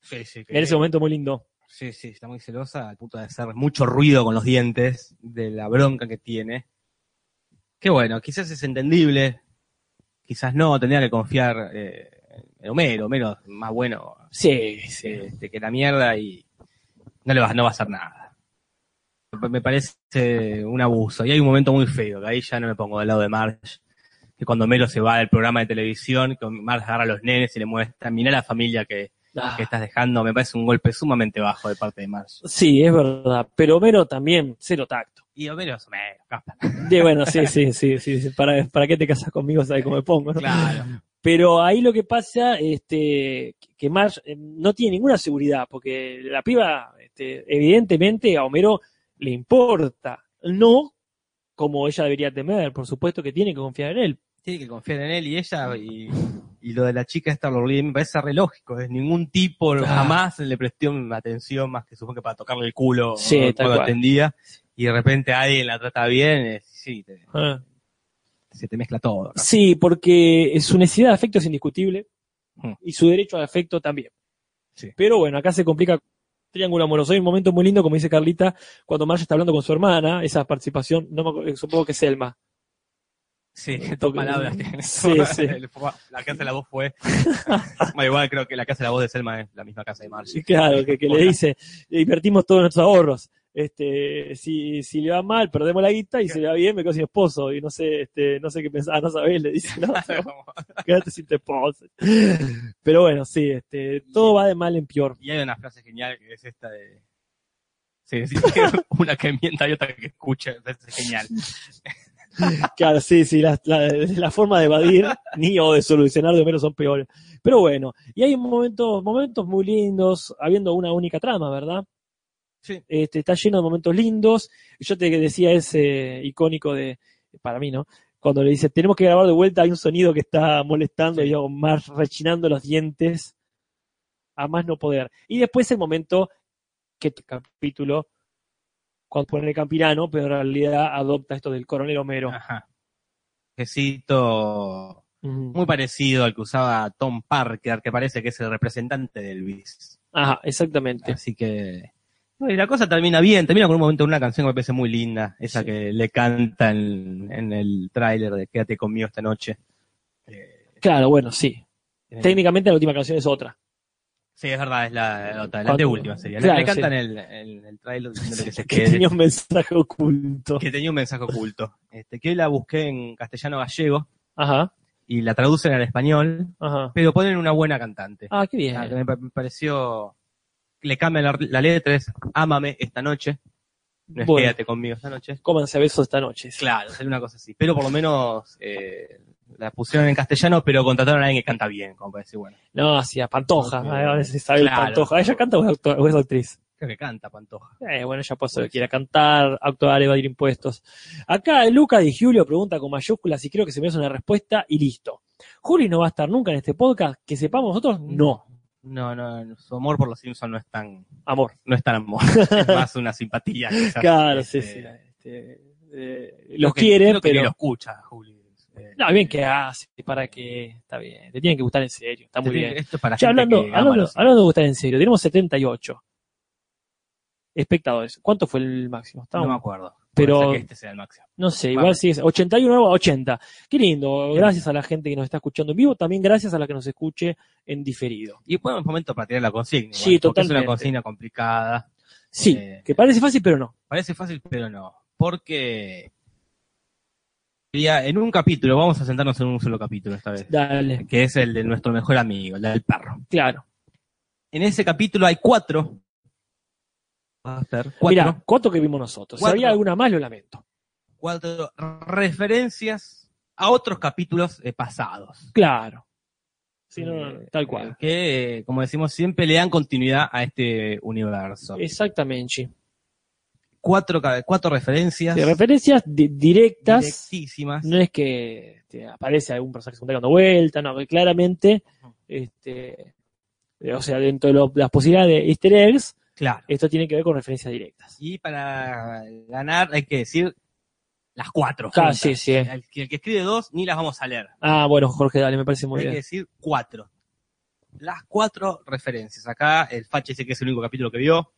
Sí, sí, que- En ese momento muy lindo. Sí, sí, está muy celosa al punto de hacer mucho ruido con los dientes de la bronca que tiene. Que bueno, quizás es entendible, quizás no, tendría que confiar eh, en Homero, Homero es más bueno Sí, sí. este, que la mierda y no le va, no va a hacer nada. Me parece un abuso. Y hay un momento muy feo, que ahí ya no me pongo del lado de Marge, que cuando Homero se va del programa de televisión, que Marge agarra a los nenes y le muestra, mira la familia que, Ah. que estás dejando, me parece un golpe sumamente bajo de parte de Marge. Sí, es verdad. Pero Homero también, cero tacto. Y Homero es Homero, bueno, sí, sí, sí, sí. ¿Para, ¿Para qué te casas conmigo? ¿Sabes cómo me pongo? no? Claro. Pero ahí lo que pasa, este, que Marge eh, no tiene ninguna seguridad, porque la piba, este, evidentemente a Homero le importa, no como ella debería temer, por supuesto que tiene que confiar en él. Tiene que confiar en él y ella, y, y lo de la chica esta me parece re lógico. Es ningún tipo jamás le prestó atención más que supongo que para tocarle el culo Sí, cuando atendía. Y de repente alguien la trata bien, eh, sí, te- Ah. se te mezcla todo. ¿no? Sí, porque su necesidad de afecto es indiscutible Hmm. y su derecho al afecto también. Sí. Pero bueno, acá se complica triángulo amoroso. Hay un momento muy lindo, como dice Carlita, cuando Marge está hablando con su hermana, esa participación, no me acuerdo, supongo que es Selma. Sí, dos palabras. tiene. Sí, sí. La que hace la voz fue. igual creo que la que hace la voz de Selma es la misma casa de Marge. Sí, claro, que, que le dice, invertimos todos nuestros ahorros. Este, si, si le va mal, perdemos la guita, y si le va bien, me quedo sin esposo. Y no sé, este, no sé qué pensar, no sabés, le dice, no, quédate sin tu esposo. Pero bueno, sí, este, todo va de mal en peor. y hay una frase genial que es esta de. Sí, una que mienta y otra que escucha, es genial. Claro, sí, sí, la, la, la forma de evadir ni o de solucionar de Homero son peores. Pero bueno, y hay momentos, momentos muy lindos, habiendo una única trama, ¿verdad? Sí. Este, está lleno de momentos lindos. Yo te decía ese icónico de, para mí, ¿no? Cuando le dice, tenemos que grabar de vuelta, hay un sonido que está molestando, Sí. y yo, más rechinando los dientes, a más no poder. Y después el momento que tu capítulo, cuando pone el campirano, pero en realidad adopta esto del coronel Homero. Ajá. Ujú. muy parecido al que usaba Tom Parker, que parece que es el representante de Elvis. Ajá, exactamente. Así que. Y la cosa termina bien, termina con un momento, una canción que me parece muy linda, esa Sí. que le canta en, en el tráiler de Quédate conmigo esta noche. Eh, Claro, bueno, sí. el- Técnicamente la última canción es otra. Sí, es verdad, es la, la otra, la Cuando- anteúltima sería. Le- Claro, le cantan sí. el, el, el tráiler diciéndole que se Que quede. tenía un mensaje oculto. que tenía un mensaje oculto. Este, que hoy la busqué en castellano gallego Ajá, y la traducen al español, ajá. pero ponen una buena cantante. Ah, qué bien. Ah, que me pareció. Le cambian la, la letra, es Ámame esta noche. No es Bueno, quédate conmigo esta noche. cómanse besos esta noche. sí. Claro, sería una cosa así. Pero por lo menos eh, la pusieron en castellano, pero contrataron a alguien que canta bien, como para decir, bueno, No, sí, a Pantoja. A veces sabe Claro. Pantoja. ¿Ella canta o es, actor- o es actriz? creo que canta Pantoja. Eh, bueno, ella puede ser que quiera cantar, actuar, evadir impuestos. Acá Luca Di Julio pregunta con mayúsculas y creo que se me hace una respuesta y listo. Juli no va a estar nunca en este podcast, que sepamos nosotros, no. No, no, su amor por los Simpsons no es tan, Amor. no es tan amor, es más una simpatía. quizás. Claro, sí, Este, sí. este, eh, los que- quiere, creo que pero. lo escucha, Juli. Eh, No, bien que hace, para que. Está bien. Te tienen que gustar en serio, está muy bien. Esto es para Ya hablando, que hablando, de gustar en serio, tenemos 78 espectadores. ¿Cuánto fue el máximo? No Estábamos- me acuerdo. Pero- Puede ser que este sea el máximo. No sé, Vamos. igual sí es 81 a 80. Qué lindo. Gracias a la gente que nos está escuchando en vivo, también gracias a la que nos escuche en diferido. Y después un momento para tirar la consigna. igual, Sí, porque Es una consigna complicada. Sí, Eh. que parece fácil, pero no. Parece fácil, pero no. Porque en un capítulo, vamos a sentarnos en un solo capítulo esta vez, Dale, que es el de nuestro mejor amigo, el del perro. claro. En ese capítulo hay cuatro. Ser cuatro, Mira, cuatro que vimos nosotros. Si había alguna más, lo lamento. cuatro referencias a otros capítulos eh, pasados. Claro. Sí, no, Eh, tal cual. que, como decimos, siempre le dan continuidad a este universo. Exactamente. Cuatro, cuatro referencias De referencias di- directas. directísimas. No es que te aparece algún personaje secundario dando vuelta, no, que claramente, este, o sea, dentro de lo- las posibilidades de easter eggs, Claro. esto tiene que ver con referencias directas. Y para ganar hay que decir las cuatro. Ah, sí, sí. El, que el que escribe dos ni las vamos a leer. Ah, bueno, Jorge, dale, me parece muy hay que bien. decir cuatro. Las cuatro referencias. Acá el Fache dice que es el único capítulo que vio.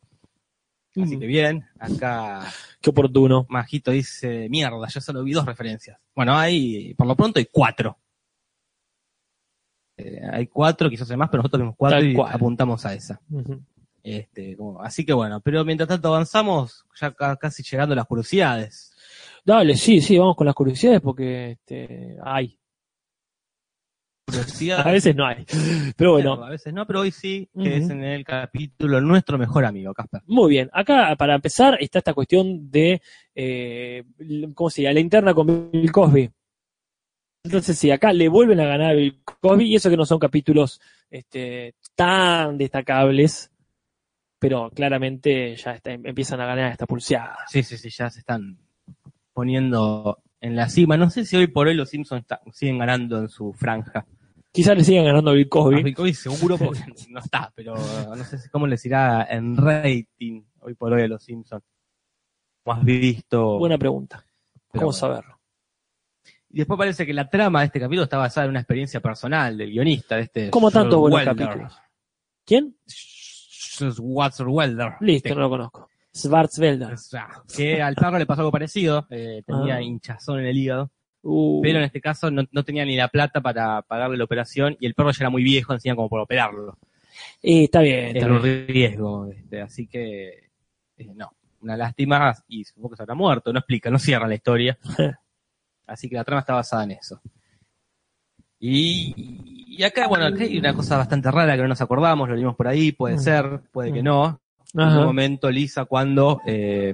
Así Mm, que bien. Acá Qué oportuno. Majito dice, mierda, yo solo vi dos referencias. Bueno, hay, por lo pronto hay cuatro. Eh, hay cuatro, quizás hay más, pero nosotros vimos cuatro Tal y cual. apuntamos a esa. Ujú. Este, como- así que bueno, pero mientras tanto avanzamos, ya ca- casi llegando a las curiosidades. Dale, sí, sí, vamos con las curiosidades porque este, hay. Curiosidades. A veces no hay. Pero bueno, A veces no, pero hoy sí, que es en el capítulo Nuestro Mejor Amigo, Casper. muy bien. Acá, para empezar, está esta cuestión de, eh, ¿cómo se llama? La interna con Bill Cosby. Entonces sí, acá le vuelven a ganar a Bill Cosby y eso que no son capítulos este, tan destacables, pero claramente ya está- empiezan a ganar esta pulseada. Sí, sí, sí, ya se están poniendo en la cima. No sé si hoy por hoy los Simpsons está- siguen ganando en su franja. Quizás le sigan ganando a Bill A Cosby. Bill Cosby seguro porque no está, pero no sé cómo les irá en rating hoy por hoy a los Simpsons. Más visto. Buena pregunta. pero ¿Cómo bueno. saberlo? Y después parece que la trama de este capítulo está basada en una experiencia personal del guionista de este. Como tantos buenos capítulos. ¿Quién? Welder. Listo, no lo conozco. Schwarzwälder. o sea, que al perro le pasó algo parecido, eh, tenía Ah. hinchazón en el hígado, Uh, pero en este caso no, no tenía ni la plata para pagarle la operación y el perro ya era muy viejo, encima como por operarlo. eh, está bien, Era un riesgo, este, así que eh, no, una lástima y supongo que se habrá muerto, no explica, no cierra la historia. Así que la trama está basada en eso. Y, y acá, bueno, acá hay una cosa bastante rara que no nos acordamos, lo vimos por ahí, puede Mm. ser, puede que no. En un momento, Lisa, cuando eh,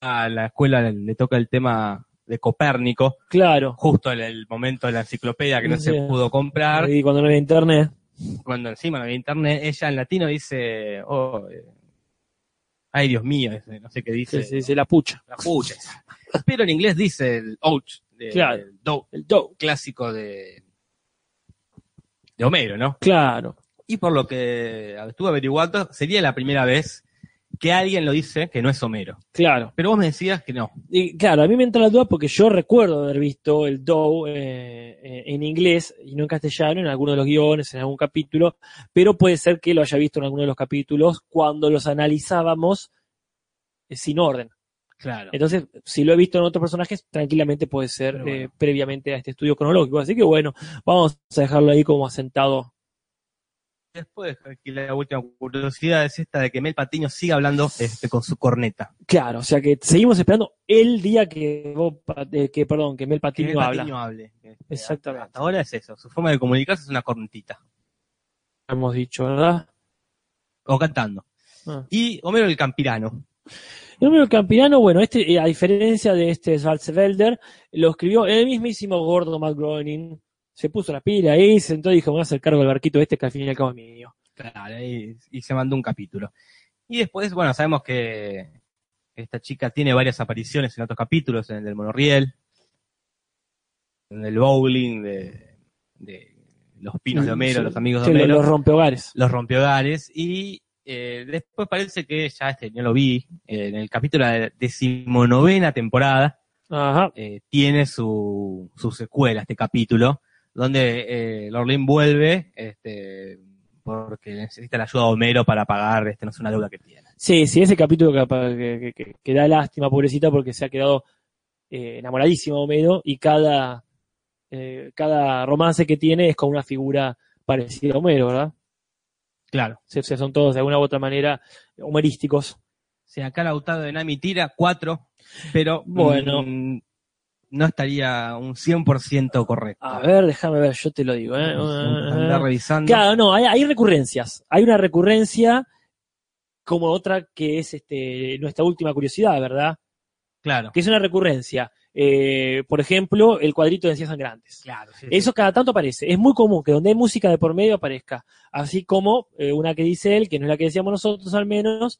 a la escuela le, le toca el tema de Copérnico, Claro. justo en el momento de la enciclopedia que no se pudo comprar, Y cuando no había internet. cuando encima no había internet, ella en latino dice, oh, eh, ay Dios mío, no sé qué dice, Sí, sí, sí, la pucha. la pucha. Pero en inglés dice el ouch, de- Claro. el do, El clásico de, de Homero, ¿no? Claro. Y por lo que estuve averiguando, sería la primera vez que alguien lo dice que no es Homero. Claro. Pero vos me decías que no. Y claro, a mí me entra la duda porque yo recuerdo haber visto el dough eh, eh, en inglés y no en castellano en alguno de los guiones, en algún capítulo, pero puede ser que lo haya visto en alguno de los capítulos cuando los analizábamos eh, sin orden. Claro. Entonces, si lo he visto en otros personajes, tranquilamente puede ser bueno. eh, previamente a este estudio cronológico. Así que bueno, vamos a dejarlo ahí como asentado. Después, aquí la última curiosidad es esta de que Mel Patiño sigue hablando este, con su corneta. Claro, o sea que seguimos esperando el día que, eh, que perdón, que Mel Que Patiño Mel habla. Patiño hable. Este, Exactamente. Hasta ahora es eso. Su forma de comunicarse es una cornetita. Hemos dicho, ¿verdad? O cantando. Ah. Y Homero el Campirano. El número campirano, bueno, este, eh, a diferencia de este Schwarzwälder, lo escribió el mismísimo gordo Matt Groening. Se puso la pila ahí, se sentó y dijo, me voy a hacer cargo del barquito este que al fin y al cabo es mío. Claro, y, y se mandó un capítulo. Y después, bueno, sabemos que esta chica tiene varias apariciones en otros capítulos, en el del monorriel, en el bowling de, de los pinos de Homero, Sí, los amigos de Homero, Los rompehogares. los rompehogares, y eh, después parece que ya este, no lo vi, eh, en el capítulo de la decimonovena temporada, Ajá. eh, tiene su, su secuela, este capítulo, donde eh, Lorlin vuelve este, porque necesita la ayuda de Homero para pagar este, no sé, una deuda que tiene. Sí, sí, ese capítulo que, que, que- que da lástima, pobrecita, porque se ha quedado eh, enamoradísimo de Homero y cada, eh, cada romance que tiene es con una figura parecida a Homero, ¿verdad? Claro. O sea, son todos de alguna u otra manera humorísticos. O sea, acá Lautaro de Nami tira cuatro, pero Bueno. mm, no estaría un 100% correcto. A ver, déjame ver, yo te lo digo. ¿eh? Andá revisando. Claro, no, hay, hay recurrencias. Hay una recurrencia como otra que es este, nuestra última curiosidad, ¿verdad? Claro. Que es una recurrencia. Eh, por ejemplo, el cuadrito de encías sangrantes. Claro, sí, sí. Eso cada tanto aparece. Es muy común que donde hay música de por medio aparezca. Así como eh, una que dice él, que no es la que decíamos nosotros al menos,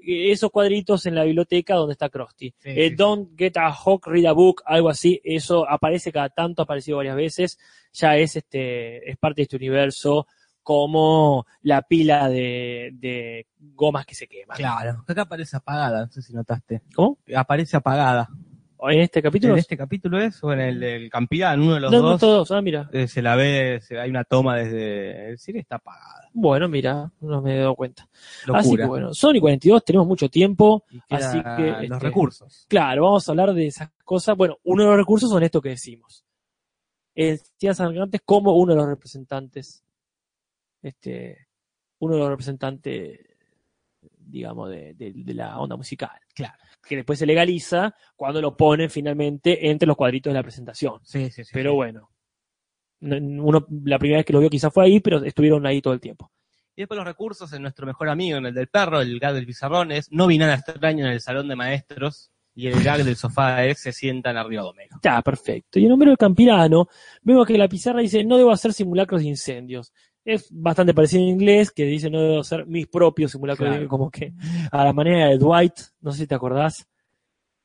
eh, esos cuadritos en la biblioteca donde está Krusty. Sí, Eh, sí, Don't get a hawk, read a book, algo así. Eso aparece cada tanto, ha aparecido varias veces. Ya es este, es parte de este universo como la pila de, de gomas que se queman. Claro. Acá aparece apagada, no sé si notaste. ¿Cómo? Aparece apagada. ¿En este capítulo? ¿En este capítulo es o en el del Campirano? Uno de los no, no dos. todos. Ah, mira. eh, se la ve, se- hay una toma desde el cine, está apagada. Bueno, mira, no me he dado cuenta. Locura. Así que bueno, Sony 42, tenemos mucho tiempo. Así que, los este, recursos. Claro, vamos a hablar de esas cosas. Bueno, uno de los recursos son esto que decimos. Encías Sangrantes como uno de los representantes, este, uno de los representantes, digamos, de, de- de la onda musical. Claro. Que después se legaliza cuando lo ponen finalmente entre los cuadritos de la presentación. Sí, sí, sí. Pero bueno, no- uno, la primera vez que lo vio quizás fue ahí, pero estuvieron ahí todo el tiempo. Y después los recursos en nuestro mejor amigo, en el del perro, el gato del pizarrón, es no vi nada extraño en el salón de maestros. y el gag del sofá es se sientan arriba de Homero. Está perfecto. Y en Homero el Campirano, vemos que la pizarra dice, no debo hacer simulacros de incendios. Es bastante parecido en inglés, que dice, no debo hacer mis propios simulacros, de Claro. incendios", como que a la manera de Dwight, no sé si te acordás,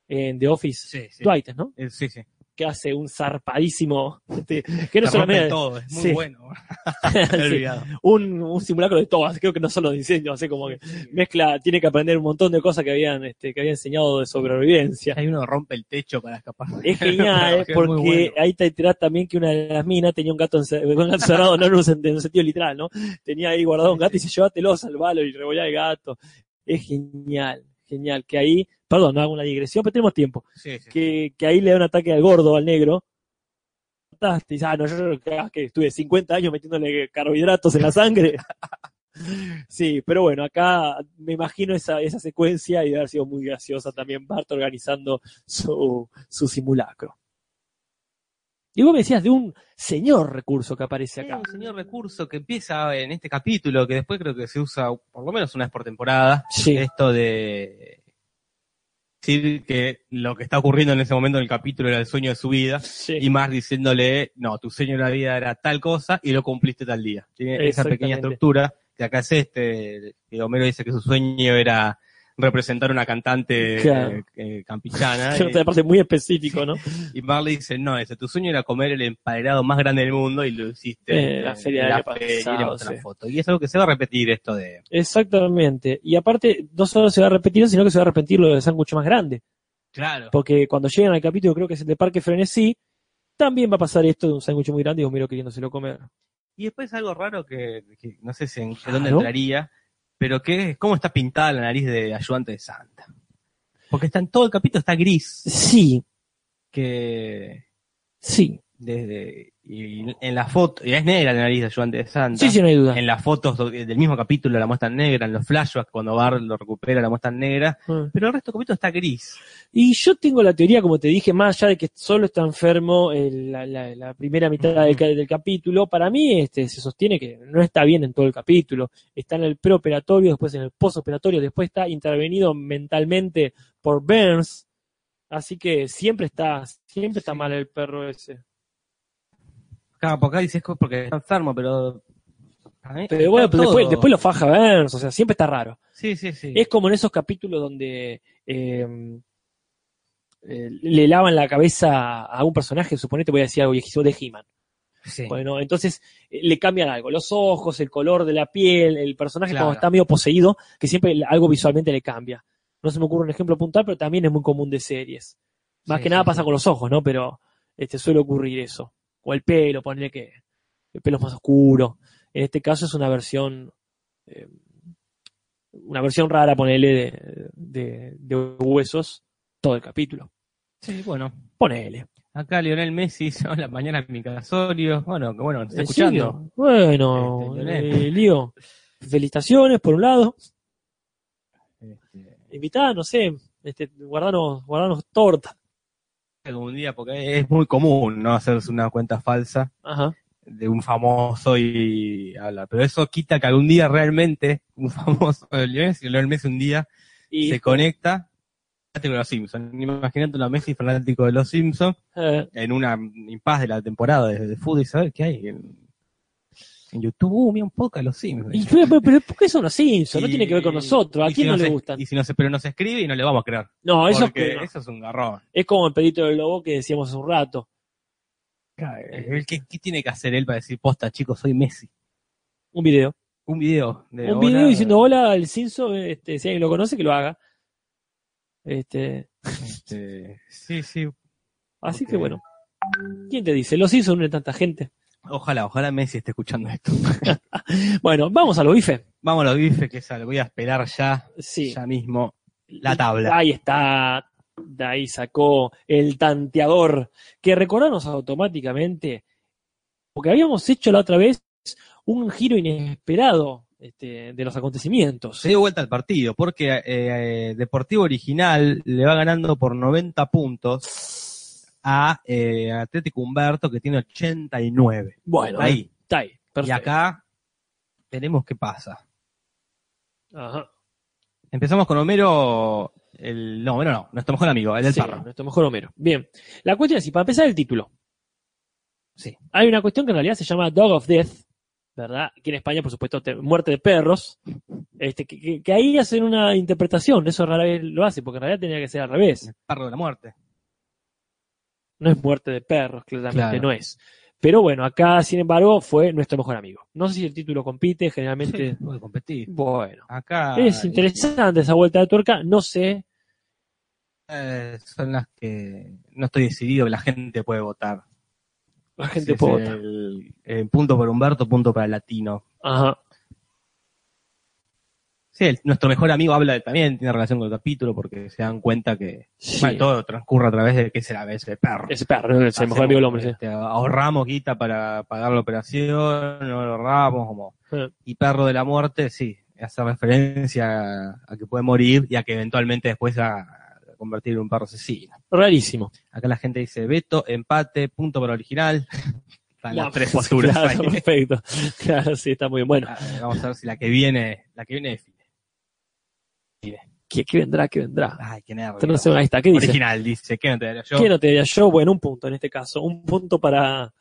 en The Office. Sí, sí. Dwight, ¿no? Eh, sí, sí. Que hace un zarpadísimo, este, que no Se solamente todo, es muy Sí. bueno. Sí. un, un simulacro de todas, creo que no solo de incendios, así como que mezcla, tiene que aprender un montón de cosas que habían, este, que había enseñado de sobrevivencia. Hay uno que rompe el techo para escapar. Es genial, Es porque bueno. ahí te enterás también que una de las minas tenía un gato, ence- un gato cerrado, no en un, en un sentido literal, ¿no? Tenía ahí guardado un gato y dice, llévatelo, salvalo y revolá el gato. Es genial, genial. Que ahí, perdón, no hago una digresión, pero tenemos tiempo. Sí, sí. Que, que ahí le da un ataque al gordo, al negro. Ah, no, yo que- que estuve 50 años metiéndole carbohidratos en la sangre. Sí, pero bueno, acá me imagino esa, esa secuencia y debe haber sido muy graciosa también Bart organizando su, su simulacro. Y vos me decías de un señor recurso que aparece acá. un señor recurso que empieza en este capítulo, que después creo que se usa por lo menos una vez por temporada, Sí, esto de decir que lo que está ocurriendo en ese momento en el capítulo era el sueño de su vida, sí. y más diciéndole, no, tu sueño de la vida era tal cosa y lo cumpliste tal día. Tiene esa pequeña estructura, que acá es este, que Homero dice que su sueño era representar una cantante Claro. eh, eh, campillana. Que me parece muy específico, ¿no? Y Marley dice, no, ese, tu sueño era comer el emparedado más grande del mundo y lo hiciste Eh, en la feria del la y pasado, la sí. foto. Y es algo que se va a repetir esto de... Exactamente. Y aparte, no solo se va a repetir, sino que se va a repetir lo del sándwich más grande. Claro. Porque cuando llegan al capítulo, creo que es el de Parque Frenesí, también va a pasar esto de un sándwich muy grande y Homero queriéndoselo comer. Y después algo raro que, que no sé si en dónde entraría, pero es cómo está pintada la nariz de ayudante de Santa. Porque está en todo el capítulo está gris, Sí, que sí. Desde y en la foto, y es negra la nariz de ayudante de Santa. Sí, sí, no hay duda. En las fotos del mismo capítulo la muestran negra, en los flashbacks cuando Bart lo recupera la muestran negra, Mm. pero el resto del capítulo está gris. Y yo tengo la teoría, como te dije, más allá de que solo está enfermo el- la, la- la primera mitad del, ca- del capítulo, para mí este, se sostiene que no está bien en todo el capítulo. Está en el preoperatorio, después en el postoperatorio, después está intervenido mentalmente por Burns. Así que siempre está, siempre está mal el perro ese. Acá, por acá dice es porque está enfermo, pero... Pero bueno, pero después, después lo faja Burns, o sea, siempre está raro. Sí, sí, sí. Es como en esos capítulos donde eh, eh, le lavan la cabeza a un personaje, suponete voy a decir algo viejísimo, de He-Man. Sí. Bueno, entonces eh, le cambian algo, los ojos, el color de la piel, el personaje Claro. cuando está medio poseído, que siempre algo visualmente le cambia. No se me ocurre un ejemplo puntual, pero también es muy común de series. Más Sí, que nada sí, pasa con los ojos, ¿no? Pero este suele ocurrir eso. O el pelo, ponerle que el pelo es más oscuro. En este caso es una versión eh, una versión rara, ponele, de, de, de huesos todo el capítulo. Sí, bueno. Ponele. Acá Lionel Messi dice, hola, mañana mi casorio. Bueno, que bueno, nos está ¿En escuchando. Bueno, Este, eh, Lío, felicitaciones por un lado. Este, Invitá, no sé, este, guardanos, guardanos torta. Algún día, porque es muy común, ¿no? Hacerse una cuenta falsa Ajá. de un famoso y hablar. Pero eso quita que algún día realmente un famoso, Lionel Lionel Messi un día Y, se conecta fanático de los Simpsons. Imagínate una Messi fanático de los Simpsons eh, en una impas de la temporada de, de fútbol y saber qué hay en, en YouTube. Uh, mira un de los Simpsons. y- pero, ¿por qué son los Simpsons? No tiene que ver con nosotros. ¿A quién si no le se- gustan? Y si no se, pero nos escribe y no le vamos a creer. No, eso que no. eso es un garrón. es como el pedito del lobo que decíamos hace un rato. Eh, ¿Qué, qué tiene que hacer él para decir, posta, chicos, soy Messi? Un video. Un video. De un video diciendo hola al Simpson, este, si alguien lo conoce, que lo haga. Este, este, sí, sí. así que bueno. ¿Quién te dice? Los Simpsons unen tanta gente. Ojalá, ojalá Messi esté escuchando esto. Bueno, vamos a lo bife. Vamos a los bifes, que lo voy a esperar ya, Sí. ya mismo. La tabla. Ahí está. De ahí sacó el tanteador. Que recordarnos automáticamente. Porque habíamos hecho la otra vez un giro inesperado este, de los acontecimientos. Se dio vuelta al partido, porque eh, eh, Deportivo Original le va ganando por 90 puntos a eh, Atlético Humberto, que tiene 89. Bueno, Ahí. está ahí. Y acá veremos qué pasa. Ajá. Empezamos con Homero El, no, Homero no, nuestro mejor amigo, el del Sí, perro. nuestro mejor Homero. Bien. La cuestión es, y para empezar el título. Sí. Hay una cuestión que en realidad se llama Dog of Death, ¿verdad? Aquí en España, por supuesto, te- muerte de perros. Este, que, que- que ahí hacen una interpretación, eso rara vez lo hace, porque en realidad tenía que ser al revés. El perro de la muerte. No es muerte de perros, claramente Claro. no es. Pero bueno, acá, sin embargo, fue nuestro mejor amigo. No sé si el título compite, generalmente. Puede competir. Bueno. Acá Es interesante esa vuelta de tuerca, no sé. eh, son las que no estoy decidido, la gente puede votar. La gente puede votar. el- el punto para Humberto, punto para el latino. Ajá. Sí, el- nuestro mejor amigo habla de- también, tiene relación con el capítulo, porque se dan cuenta que Sí. bueno, todo transcurre a través de que será ese perro. Ese perro, es el mejor amigo del hombre, sí. Este, ahorramos guita para pagar la operación, no ahorramos, como. Y perro de la muerte, sí, hace referencia a, a que puede morir y a que eventualmente después a, a convertir en un perro asesino. Rarísimo. Acá la gente dice veto, empate, punto para original. Están las tres posturas Claro, perfecto. Claro, sí, está muy bien. Bueno, Vamos a ver si la que viene, la que viene define. ¿Qué, qué vendrá? ¿Qué vendrá? Ay, qué nervio. Entonces, ahí está. ¿Qué dice? Original, dice, ¿qué no te daría yo? ¿Qué no te daría yo? Bueno, un punto en este caso. Un punto para,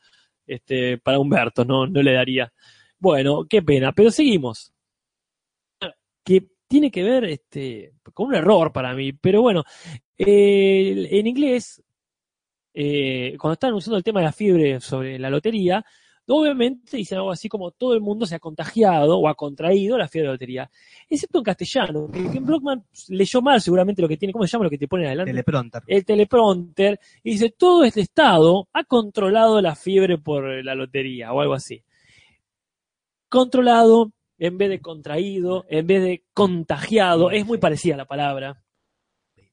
este, para Humberto, no, no le daría. Bueno, qué pena, pero seguimos. Que tiene que ver este, con un error para mí, pero bueno, eh, en inglés, eh, cuando están usando el tema de la fiebre sobre la lotería, obviamente dicen algo así como todo el mundo se ha contagiado o ha contraído la fiebre de la lotería, excepto en castellano, que Ken Blockman leyó mal seguramente lo que tiene, ¿cómo se llama lo que te ponen adelante? Teleprompter. el teleprompter y dice todo este estado ha controlado la fiebre por la lotería o algo así. Controlado en vez de contraído, en vez de contagiado, es muy parecida la palabra,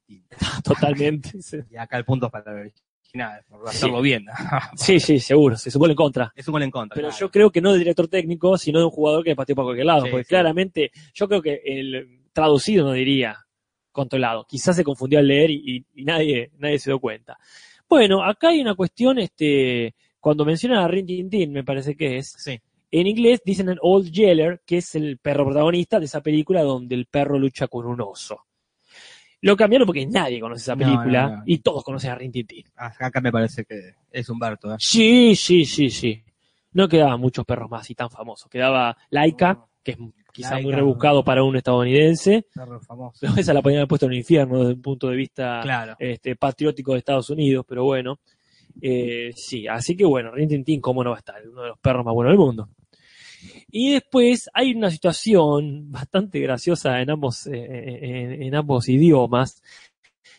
totalmente. Y acá el punto es para el original, por hacerlo bien. sí, sí, seguro, se supone en contra. es un gol en contra. Pero claro. yo creo que no del director técnico, sino de un jugador que pateó para cualquier lado, Sí, porque sí. claramente yo creo que el traducido no diría controlado. Quizás se confundió al leer y, y- y nadie, nadie se dio cuenta. Bueno, acá hay una cuestión, este, cuando mencionan a Rin Tin Tin, me parece que es, Sí. en inglés dicen el Old Yeller, que es el perro protagonista de esa película donde el perro lucha con un oso. Lo cambiaron porque nadie conoce esa película no, no. y todos conocen a Rin Tin Tin. Acá me parece que es Humberto. ¿eh? Sí, sí, sí, sí. No quedaban muchos perros más y tan famosos. Quedaba Laika, que es quizá muy rebuscado para un estadounidense. Perro famoso. Pero esa la podían haber puesto en el infierno desde un punto de vista Claro. este, patriótico de Estados Unidos, pero bueno. Eh, sí, así que bueno, Rin Tin Tin, cómo no va a estar, uno de los perros más buenos del mundo. Y después hay una situación bastante graciosa en ambos, eh, en, en ambos idiomas,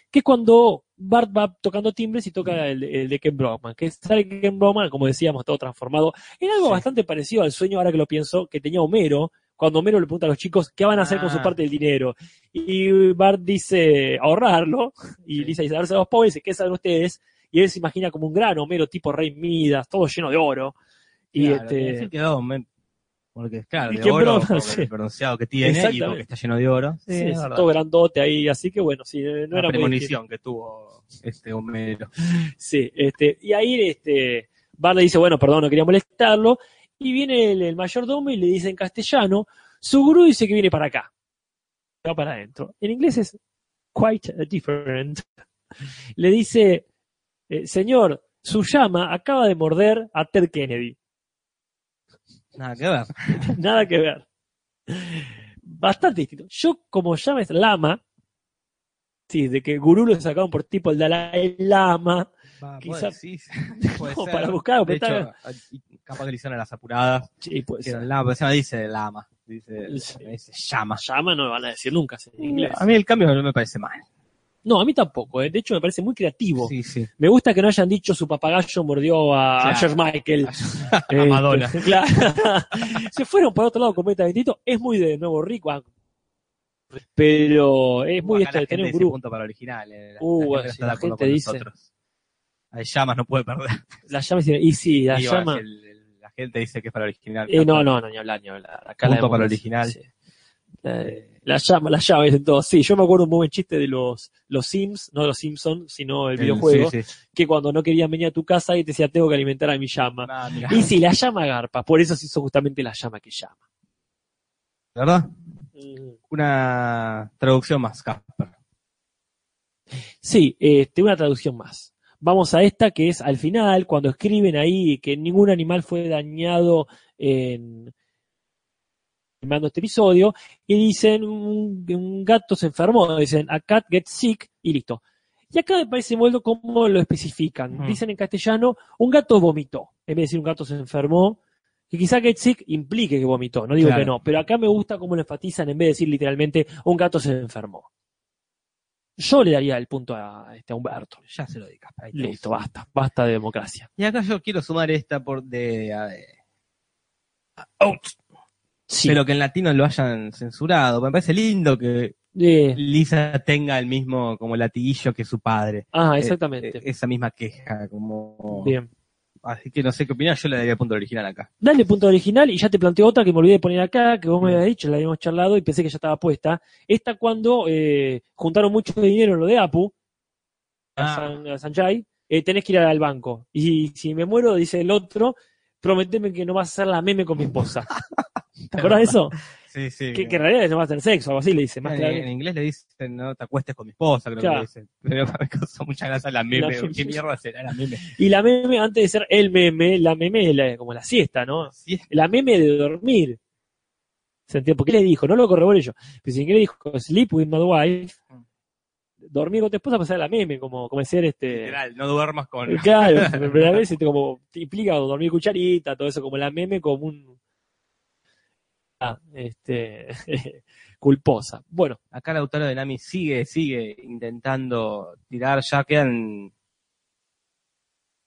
que es cuando Bart va tocando timbres y toca el, el de Ken Brockman, que sale Ken Brockman, como decíamos, todo transformado, en algo Sí. bastante parecido al sueño, ahora que lo pienso, que tenía Homero, cuando Homero le pregunta a los chicos qué van a hacer con su Ah. parte del dinero. Y Bart dice ahorrarlo, y Sí. dice darse a los pobres, dice, ¿qué saben ustedes? Y él se imagina como un gran Homero tipo Rey Midas, todo lleno de oro. Y Claro, este, quedó, porque claro, de oro, broma, por sí. el bronceado que tiene y porque está lleno de oro. Sí, sí, es todo grandote ahí, así que bueno, sí, no Una era muy premonición que tuvo este Homero. Sí, este, y ahí este, Bart le dice, bueno, perdón, no quería molestarlo, y viene el, el mayordomo y le dice en castellano, su gurú dice que viene para acá, va para adentro. En inglés es quite different. Le dice, eh, señor, su llama acaba de morder a Ted Kennedy. Nada que ver. Nada que ver. Bastante distinto. Yo, como llama es Lama, sí, de que gurú lo sacaron por tipo el Dalai Lama, Va, Quizá- puede- sí, No, ser. para buscar, De pero hecho, y capaz que le hicieron a las apuradas. sí, pues, Que lama, pero se me dice lama. Dice, Sí. me dice llama. llama no me van a decir nunca en inglés. A mí el cambio no me parece mal. No, a mí tampoco. eh. De hecho, me parece muy creativo. Sí, sí. Me gusta que no hayan dicho su papagayo mordió a, a Claro. George Michael. A Madonna. Este, claro. Se fueron por otro lado completamente distinto. Es muy de nuevo rico, ah, pero es muy de tener un grupo. punto para original. eh, la- Uh, la gente si la gente con dice- nosotros. Hay llamas, no puede perder. La llama dice- y sí, la Y va, llama. si el- el- la gente dice que es para original. Eh, no, no, no, ni hablar, ni hablar. Acá Punto la para hemos- original. sí. Eh, la llama, la llama dicen todos. Sí, yo me acuerdo un buen chiste de los, los Sims, no los Simpsons, sino el El- videojuego, sí, sí. que cuando no querían venir a tu casa y te decía, tengo que alimentar a mi llama. Ah. Y sí, la llama garpa, por eso se hizo justamente la llama que llama. ¿Verdad? Mm. Una traducción más, Casper. Sí, este, una traducción más. Vamos a esta que es al final, cuando escriben ahí que ningún animal fue dañado en filmando este episodio, y dicen un, un gato se enfermó, dicen a cat gets sick, y listo. Y acá me parece bueno cómo lo especifican. Dicen en castellano, un gato vomitó, en vez de decir un gato se enfermó, que quizá get sick implique que vomitó, no digo Claro. que no, pero acá me gusta cómo lo enfatizan en vez de decir literalmente un gato se enfermó. Yo le daría el punto a, este, a Humberto. Ya se lo dedicas. Listo, basta, basta de democracia. Y acá yo quiero sumar esta por de. a ver, Sí. Pero que en latino lo hayan censurado. Me parece lindo que Lisa tenga el mismo como latiguillo que su padre. ah, Eh, exactamente. eh, esa misma queja, como. Bien. Así que no sé qué opinar, yo le daría punto original acá. Dale punto original y ya te planteo otra que me olvidé de poner acá, que vos me habías dicho, la habíamos charlado y pensé que ya estaba puesta. Esta cuando eh, juntaron mucho dinero en lo de Apu, a, Ah. San- a Sanjay, eh, tenés que ir al banco. Y si me muero, dice el otro, prometeme que no vas a hacer la meme con mi esposa. ¿Te acuerdas de eso? Sí, sí. Que, que en realidad no vas a tener sexo, algo así le dice. Más en, en inglés le dicen, no te acuestes con mi esposa, creo Claro. que le dicen. Pero me causó mucha gracia la meme. La- ¿Qué mierda será la meme? Y la meme, antes de ser el meme, la meme es la- como la siesta, ¿no? Es- la meme de dormir. ¿Se entiende? Porque le dijo, no lo corroboré yo, pero si le dijo sleep with my wife, dormir con tu esposa pasar la meme, como, como ser este. literal, no duermas con. Claro, pero a veces este, como implica dormir cucharita, todo eso, como la meme como un este culposa. Bueno, Acá el autor de Nami sigue, sigue intentando tirar, ya quedan.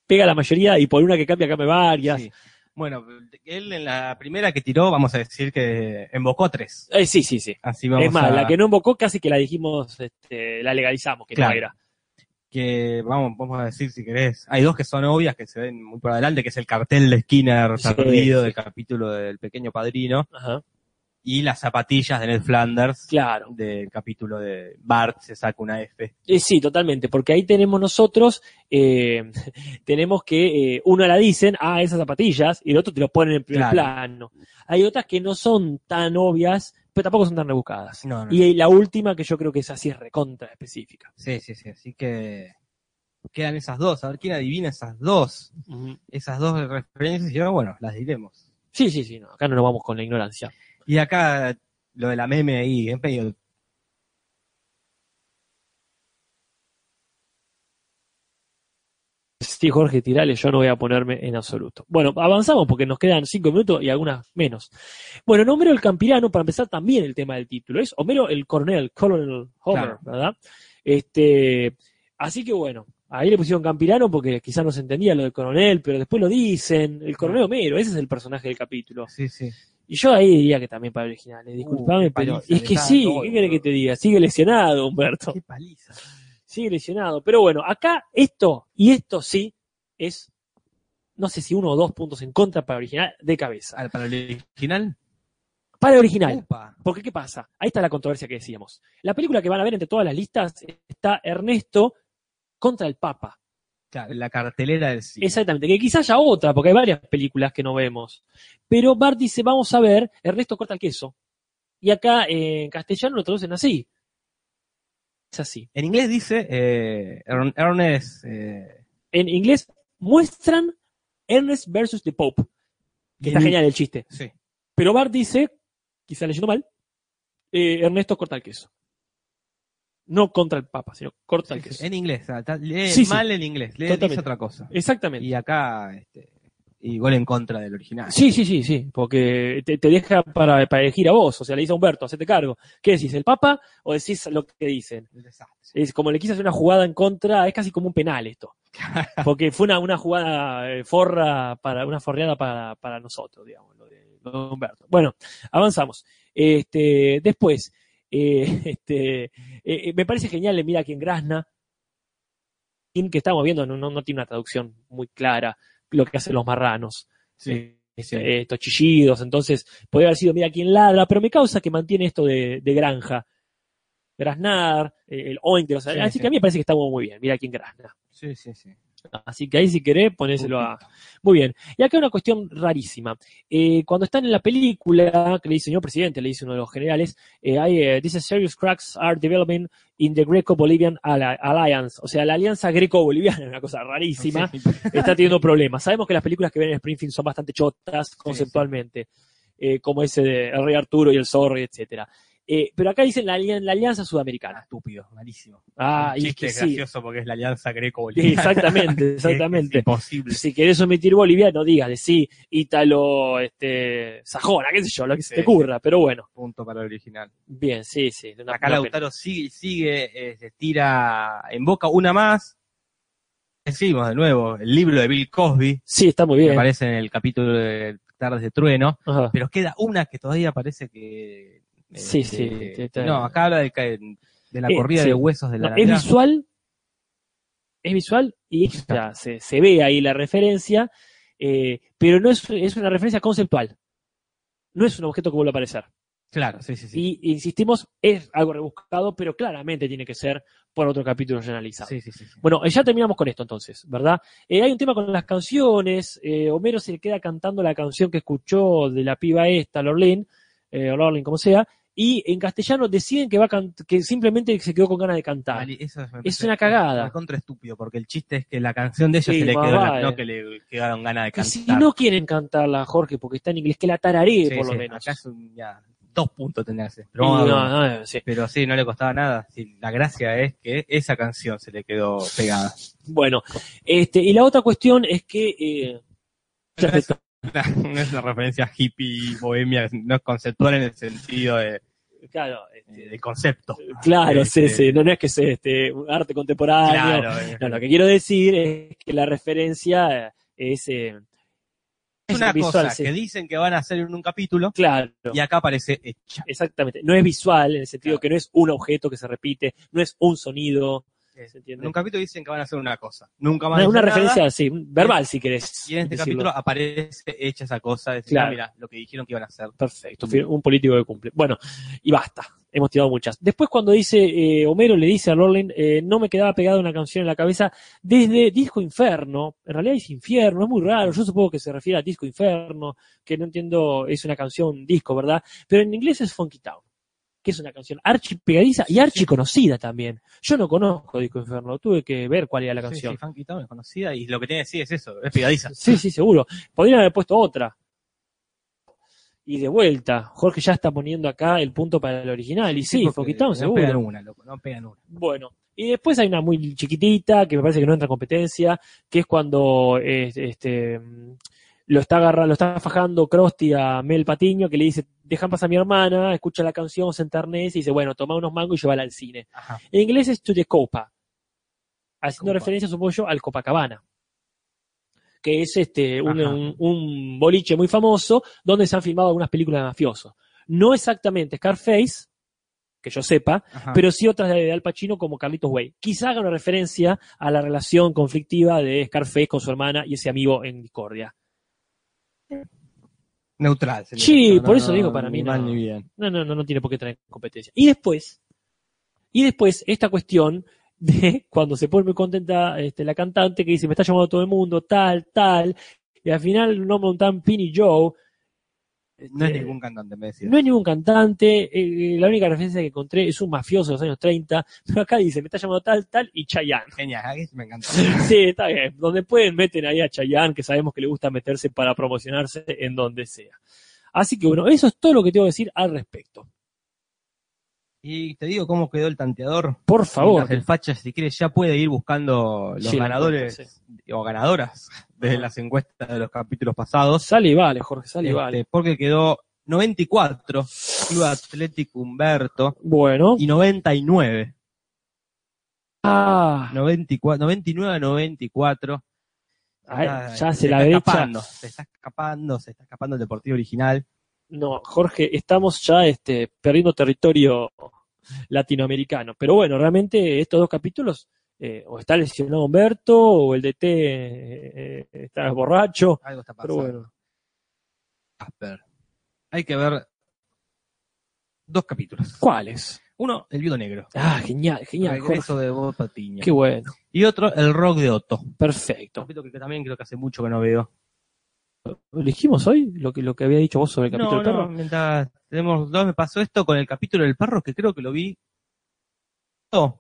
pega la mayoría y por una que cambia, cambia varias. sí. Bueno, él en la primera que tiró, vamos a decir que embocó tres. Eh, sí, sí, sí. Así vamos es más, a. la que no invocó casi que la dijimos, este, la legalizamos, que Claro. no era. Que vamos, vamos a decir si querés. Hay dos que son obvias, que se ven muy por adelante, que es el cartel de Skinner Sí, perdido sí. del capítulo del pequeño padrino, Ajá. y las zapatillas de Ned Flanders Claro. del capítulo de Bart se saca una F. Eh, sí, totalmente, porque ahí tenemos nosotros, eh, tenemos que eh, uno la dicen, ah, esas zapatillas, y el otro te lo ponen en primer Claro. plano. Hay otras que no son tan obvias, pero tampoco son tan rebuscadas. No, no. Y la última que yo creo que es así, es recontra específica. Sí, sí, sí. Así que quedan esas dos. A ver quién adivina esas dos. Esas dos referencias. Y yo, bueno, las diremos. Sí, sí, sí, no, acá no nos vamos con la ignorancia. Y acá lo de la meme ahí, es medio. Sí, Jorge, tirale, yo no voy a ponerme en absoluto. Bueno, avanzamos porque nos quedan cinco minutos y algunas menos. Bueno, en Homero el Campirano, para empezar también el tema del título, es Homero el coronel, Colonel Homer, Claro. ¿verdad? Este, así que bueno, ahí le pusieron Campirano porque quizás no se entendía lo del coronel, pero después lo dicen, el coronel Homero, ese es el personaje del capítulo. Sí, sí. Y yo ahí diría que también para originales, disculpame, qué pero paliza es que sí, ¿qué querés que te diga? Sigue lesionado, Humberto. Qué paliza. Sigue lesionado. Pero bueno, acá esto y esto sí es, no sé si uno o dos puntos en contra para original de cabeza. Ah, Para el original. Para original. Upa. Porque ¿qué pasa? Ahí está la controversia que decíamos. La película que van a ver entre todas las listas está Ernesto contra el Papa. La cartelera del cine. Exactamente, que quizás haya otra, porque hay varias películas que no vemos. Pero Bart dice, vamos a ver, Ernesto corta el queso. Y acá eh, en castellano lo traducen así. Es así. En inglés dice eh, Ern- Ernest. eh, En inglés muestran Ernest versus the Pope. Que está genial el chiste. Sí. Pero Bart dice, quizá leyendo mal, eh, Ernesto corta el queso. No contra el Papa, sino corta el queso. En inglés. o sea, está- lee Sí, mal el inglés. Lee, dice otra cosa. Exactamente. Y acá, este, igual en contra del original. Sí, sí, sí, sí, porque te, te deja para, para elegir a vos, o sea, le dice a Humberto, hacete cargo. ¿Qué decís, el Papa o decís lo que dicen? Es como le quise hacer una jugada en contra, es casi como un penal esto. Porque fue una, una jugada eh, forra, para una forreada para, para nosotros, digamos, lo de, lo de Humberto. Bueno, avanzamos. Este, después, eh, este, eh, me parece genial, mira aquí en Grasna, que estamos viendo, no, no, no tiene una traducción muy clara, lo que hacen los marranos. Sí, sí. Eh, estos chillidos, entonces podría haber sido mira quién ladra, pero me causa que mantiene esto de, de granja. Graznar, eh, el oink de los Sí, Así sí. que a mí me parece que está muy bien, mira quién grazna. Sí, sí, sí. Así que ahí si querés, ponéselo a... Muy bien. Y acá una cuestión rarísima. Eh, cuando están en la película, que le dice señor presidente, le dice uno de los generales, eh, hay, eh, dice serious cracks are developing in the Greco-Bolivian Alli- Alliance. O sea, la alianza greco-boliviana, una cosa rarísima, Sí. está teniendo problemas. Sabemos que las películas que ven en Springfield son bastante chotas conceptualmente, eh, como ese de El Rey Arturo y el Zorro, etcétera. Eh, pero acá dicen la, ali- la alianza Ah, sudamericana. estúpido, malísimo. Ah, Un y es que gracioso porque es la alianza greco-boliviana. Exactamente, exactamente. imposible. si querés omitir Bolivia, no digas de sí, Ítalo, este, Sajona, qué sé yo, lo que se te Sí. ocurra, pero bueno, Punto para el original. bien, sí, sí. una- Acá una Lautaro sigue, sigue eh, se tira en boca una más. Decimos de nuevo, el libro de Bill Cosby, pena. Sí, está muy que bien. aparece en el capítulo de Tardes de Trueno, Ajá. pero queda una que todavía parece que... eh, Sí, que- sí, está- no, acá habla de, de la Eh, corrida sí. de huesos de la No, es visual, es visual y sea, se, se ve ahí la referencia, eh, pero no es, es una referencia conceptual. No es un objeto que vuelve a aparecer. Claro, sí, sí, sí. Y insistimos, es algo rebuscado, pero claramente tiene que ser por otro capítulo ya analizado. Sí, sí, sí. Bueno, eh, ya terminamos con esto entonces, ¿verdad? Eh, hay un tema con las canciones. eh, Homero se queda cantando la canción que escuchó de la piba esta, Lorlin, eh, o Lorlin, como sea, y en castellano deciden que va a can- que simplemente se quedó con ganas de cantar. Vale, eso Es una cagada. Contra estúpido, porque el chiste es que la canción de ellos Sí, se le quedó, vale. no que le quedaron ganas de Que cantar. si no quieren cantarla, Jorge, porque está en inglés, que la tararee Sí, por lo menos. Acá es un, ya, dos puntos tenía que hacer. Pero, no, uno. no, sí. Pero sí, no le costaba nada. Sí, la gracia es que esa canción se le quedó pegada. Bueno, este, y la otra cuestión es que eh, No es, una, no es una referencia hippie, bohemia, no es conceptual en el sentido de, claro, este, de concepto. claro, sí, Este, sí, no, no es que sea este, arte contemporáneo, Claro. No, lo que quiero decir es que la referencia es, eh, es una visual, cosa sí. que dicen que van a hacer en un capítulo claro, y acá aparece hecha. exactamente. No es visual en el sentido Claro. que no es un objeto que se repite, no es un sonido, ¿se entiende? En un capítulo dicen que van a hacer una cosa. Nunca van Una, a una nada, referencia, sí, verbal si querés. Y en este decirlo. capítulo aparece hecha esa cosa. Decir, Claro. ah, mira, lo que dijeron que iban a hacer. Perfecto, un político que cumple. Bueno, y basta. Hemos tirado muchas. Después cuando dice, eh, Homero le dice a Lorlin, eh, no me quedaba pegada una canción en la cabeza desde Disco Inferno. En realidad es Infierno, es muy raro. Yo supongo que se refiere a Disco Inferno, que no entiendo, es una canción disco, ¿verdad? Pero en inglés es Funky Town, que es una canción archi pegadiza y archi conocida también. Yo no conozco Disco Inferno, tuve que ver cuál era la Sí, canción. sí, Funky Town es conocida y lo que tiene que decir es eso, es pegadiza. Sí, sí, seguro. Podrían haber puesto otra. Y de vuelta, Jorge ya está poniendo acá el punto para el original. Y sí, porque Funky Town, no seguro. pegan una, loco, no pegan una. Bueno, y después hay una muy chiquitita que me parece que no entra en competencia, que es cuando eh, este lo está agarrando, lo está fajando Krusty a Mel Patiño, que le dice, dejan pasar a mi hermana, escucha la canción, se enternece y dice, bueno, toma unos mangos y llévala al cine. Ajá. En inglés es To the Copa, haciendo Copa. referencia, supongo yo, al Copacabana, que es este un, un- un boliche muy famoso donde se han filmado algunas películas de mafiosos. No exactamente Scarface, que yo sepa, Ajá. pero sí otras de Al Pacino como Carlitos Way. Quizá haga una referencia a la relación conflictiva de Scarface con su hermana y ese amigo en discordia. Neutral. sería Sí, por no- eso digo, para mí ni no. mal ni bien. No, no, no, no tiene por qué traer competencia. Y después, y después esta cuestión de cuando se pone muy contenta este, la cantante que dice, me está llamando todo el mundo, tal, tal, y al final no montan Pin y Joe. No es Eh, ningún cantante, me decía. No es ningún cantante, eh, la única referencia que encontré es un mafioso de los años 30, pero acá dice, me está llamando tal, tal, y Chayanne. Genial, me encantó. Sí, está bien. Donde pueden, meten ahí a Chayanne, que sabemos que le gusta meterse para promocionarse en donde sea. Así que bueno, eso es todo lo que tengo que decir al respecto. Y te digo cómo quedó el tanteador. Por favor. El facha, si quiere, ya puede ir buscando los Sí, ganadores o ganadoras de las encuestas de los capítulos pasados. Sale y vale, Jorge, sale y Este, vale. Porque quedó 94 Club Atlético Humberto Bueno. y 99. Ah, 94 99 a 94. Ay, Está- ya se la está brecha. escapando, se está escapando, se está escapando el deportivo original. no, Jorge, estamos ya este, perdiendo territorio latinoamericano. Pero bueno, realmente estos dos capítulos, eh, o está lesionado Humberto, o el DT eh, eh, está borracho. Algo está Pero pasando. bueno, Casper. Hay que ver dos capítulos. ¿cuáles? Uno, El Viudo Negro. Ah, genial, genial, Jorge. Regreso de Bob Patiño. Qué bueno. Y otro, El Rock de Otto. Perfecto. Capítulo que también creo que hace mucho que no veo. ¿Lo dijimos hoy? Lo que, lo que había dicho vos sobre el capítulo No, del perro. no, mientras tenemos dos, me pasó esto con el capítulo del perro que creo que lo vi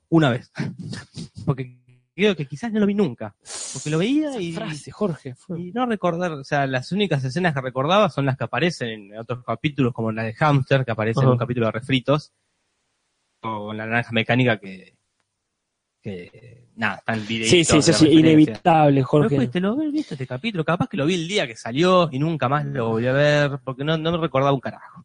una vez. Porque creo que quizás no lo vi nunca. Porque lo veía Esa y, frase, Jorge. fue- y no recordar, o sea, las únicas escenas que recordaba son las que aparecen en otros capítulos, como la de Hamster, que aparece en un capítulo de Refritos, o la naranja mecánica que, que nada, está en video. Sí, sí, inevitable, Jorge. Pero te lo vi, este capítulo, capaz que lo vi el día que salió y nunca más lo volví a ver, porque no, no me recordaba un carajo.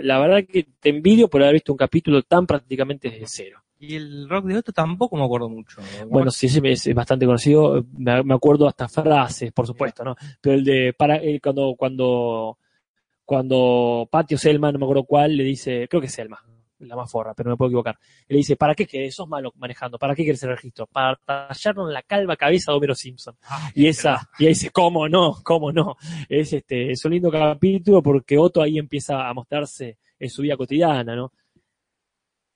La verdad que te envidio por haber visto un capítulo tan prácticamente desde cero. Y el rock de Otto tampoco me acuerdo mucho. Bueno, sí, ese es es bastante conocido. Me me acuerdo hasta frases, por supuesto, ¿no? Pero el de para eh, cuando cuando cuando Patio Selma, no me acuerdo cuál, le dice, creo que es Selma, la más forra, pero me puedo equivocar. Le dice, ¿para qué querés? Sos malo manejando. ¿Para qué quieres el registro? Para tallarnos la calva cabeza a Homero Simpson. Y esa, y ahí dice, ¿cómo no? ¿Cómo no? Es este, es un lindo capítulo porque Otto ahí empieza a mostrarse en su vida cotidiana, ¿no?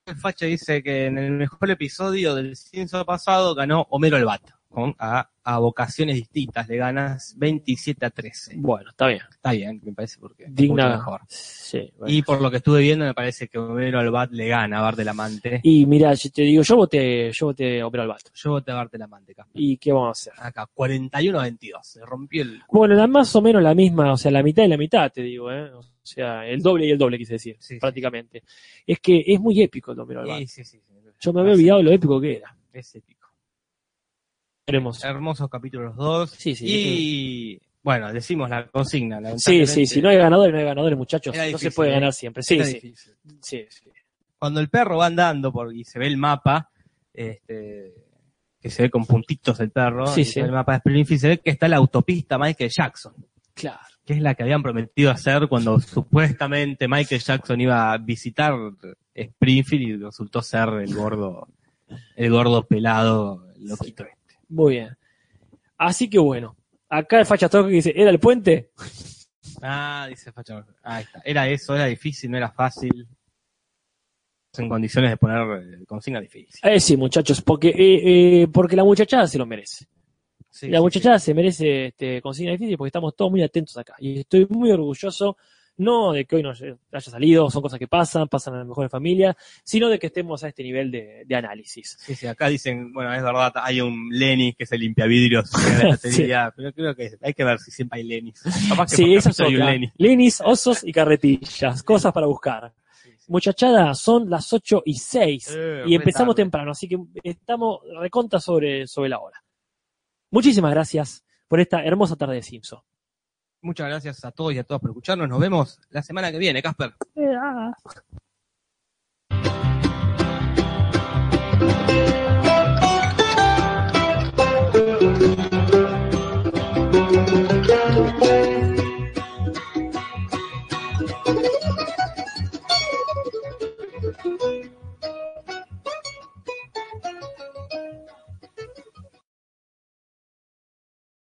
El Facha dice que en el mejor episodio del Simpson pasado ganó Homero el Bat. Con, a, a vocaciones distintas le ganas 27 a 13. Bueno, está bien. Está bien, me parece porque es Digna. mucho mejor. Sí, bueno. Y por lo que estuve viendo, me parece que Homero al Bat le gana a del Amante. Y mira, yo te digo, yo voté, yo voté Homero al Basto. Yo voté a Bart del Amante, acá. ¿Y qué vamos a hacer? Acá, 41 a 22. Se rompió el. Bueno, la más o menos la misma, o sea, la mitad y la mitad, te digo, ¿eh? O sea, el doble y el doble, quise decir, Sí, sí. prácticamente. Es que es muy épico el Homero al Sí, Basto. sí, sí, sí. Yo me había olvidado lo épico que era. Es épico. Veremos. Hermosos capítulos los dos. Sí, sí. Y bueno, decimos la consigna. Sí, sí, si no hay ganadores, no hay ganadores, muchachos. Era no se puede ¿eh? ganar siempre. Sí, sí, sí, sí. Cuando el perro va andando por, y se ve el mapa, este, que se ve con puntitos el perro, Sí, sí. el mapa de Springfield, se ve que está la autopista Michael Jackson, Claro. que es la que habían prometido hacer cuando supuestamente Michael Jackson iba a visitar Springfield y resultó ser el gordo, el gordo pelado, loquito este. Muy bien. Así que bueno, acá el facha Toque dice, ¿era el puente? Ah, dice Facha. Ahí está. Era eso, era difícil, no era fácil. En condiciones de poner eh, consigna difícil. Eh, sí, muchachos, porque, eh, eh, porque la muchachada se lo merece. Sí, la sí, muchachada se merece este, consigna difícil porque estamos todos muy atentos acá. Y estoy muy orgulloso, no de que hoy no haya salido, son cosas que pasan, pasan en las mejores familias, sino de que estemos a este nivel de, de análisis. Sí, sí, acá dicen, bueno, es verdad, hay un Lenny que se limpia vidrios en la batería, pero creo que hay que ver si siempre hay Lennys. Capaz que Sí, esa es hay un. Lenis, osos y carretillas, cosas para buscar. Muchachada, son las 8 y 6 Eh, y empezamos tarde. temprano, así que estamos recontra sobre, sobre la hora. Muchísimas gracias por esta hermosa tarde de Simpson. Muchas gracias a todos y a todas por escucharnos. Nos vemos la semana que viene, Casper.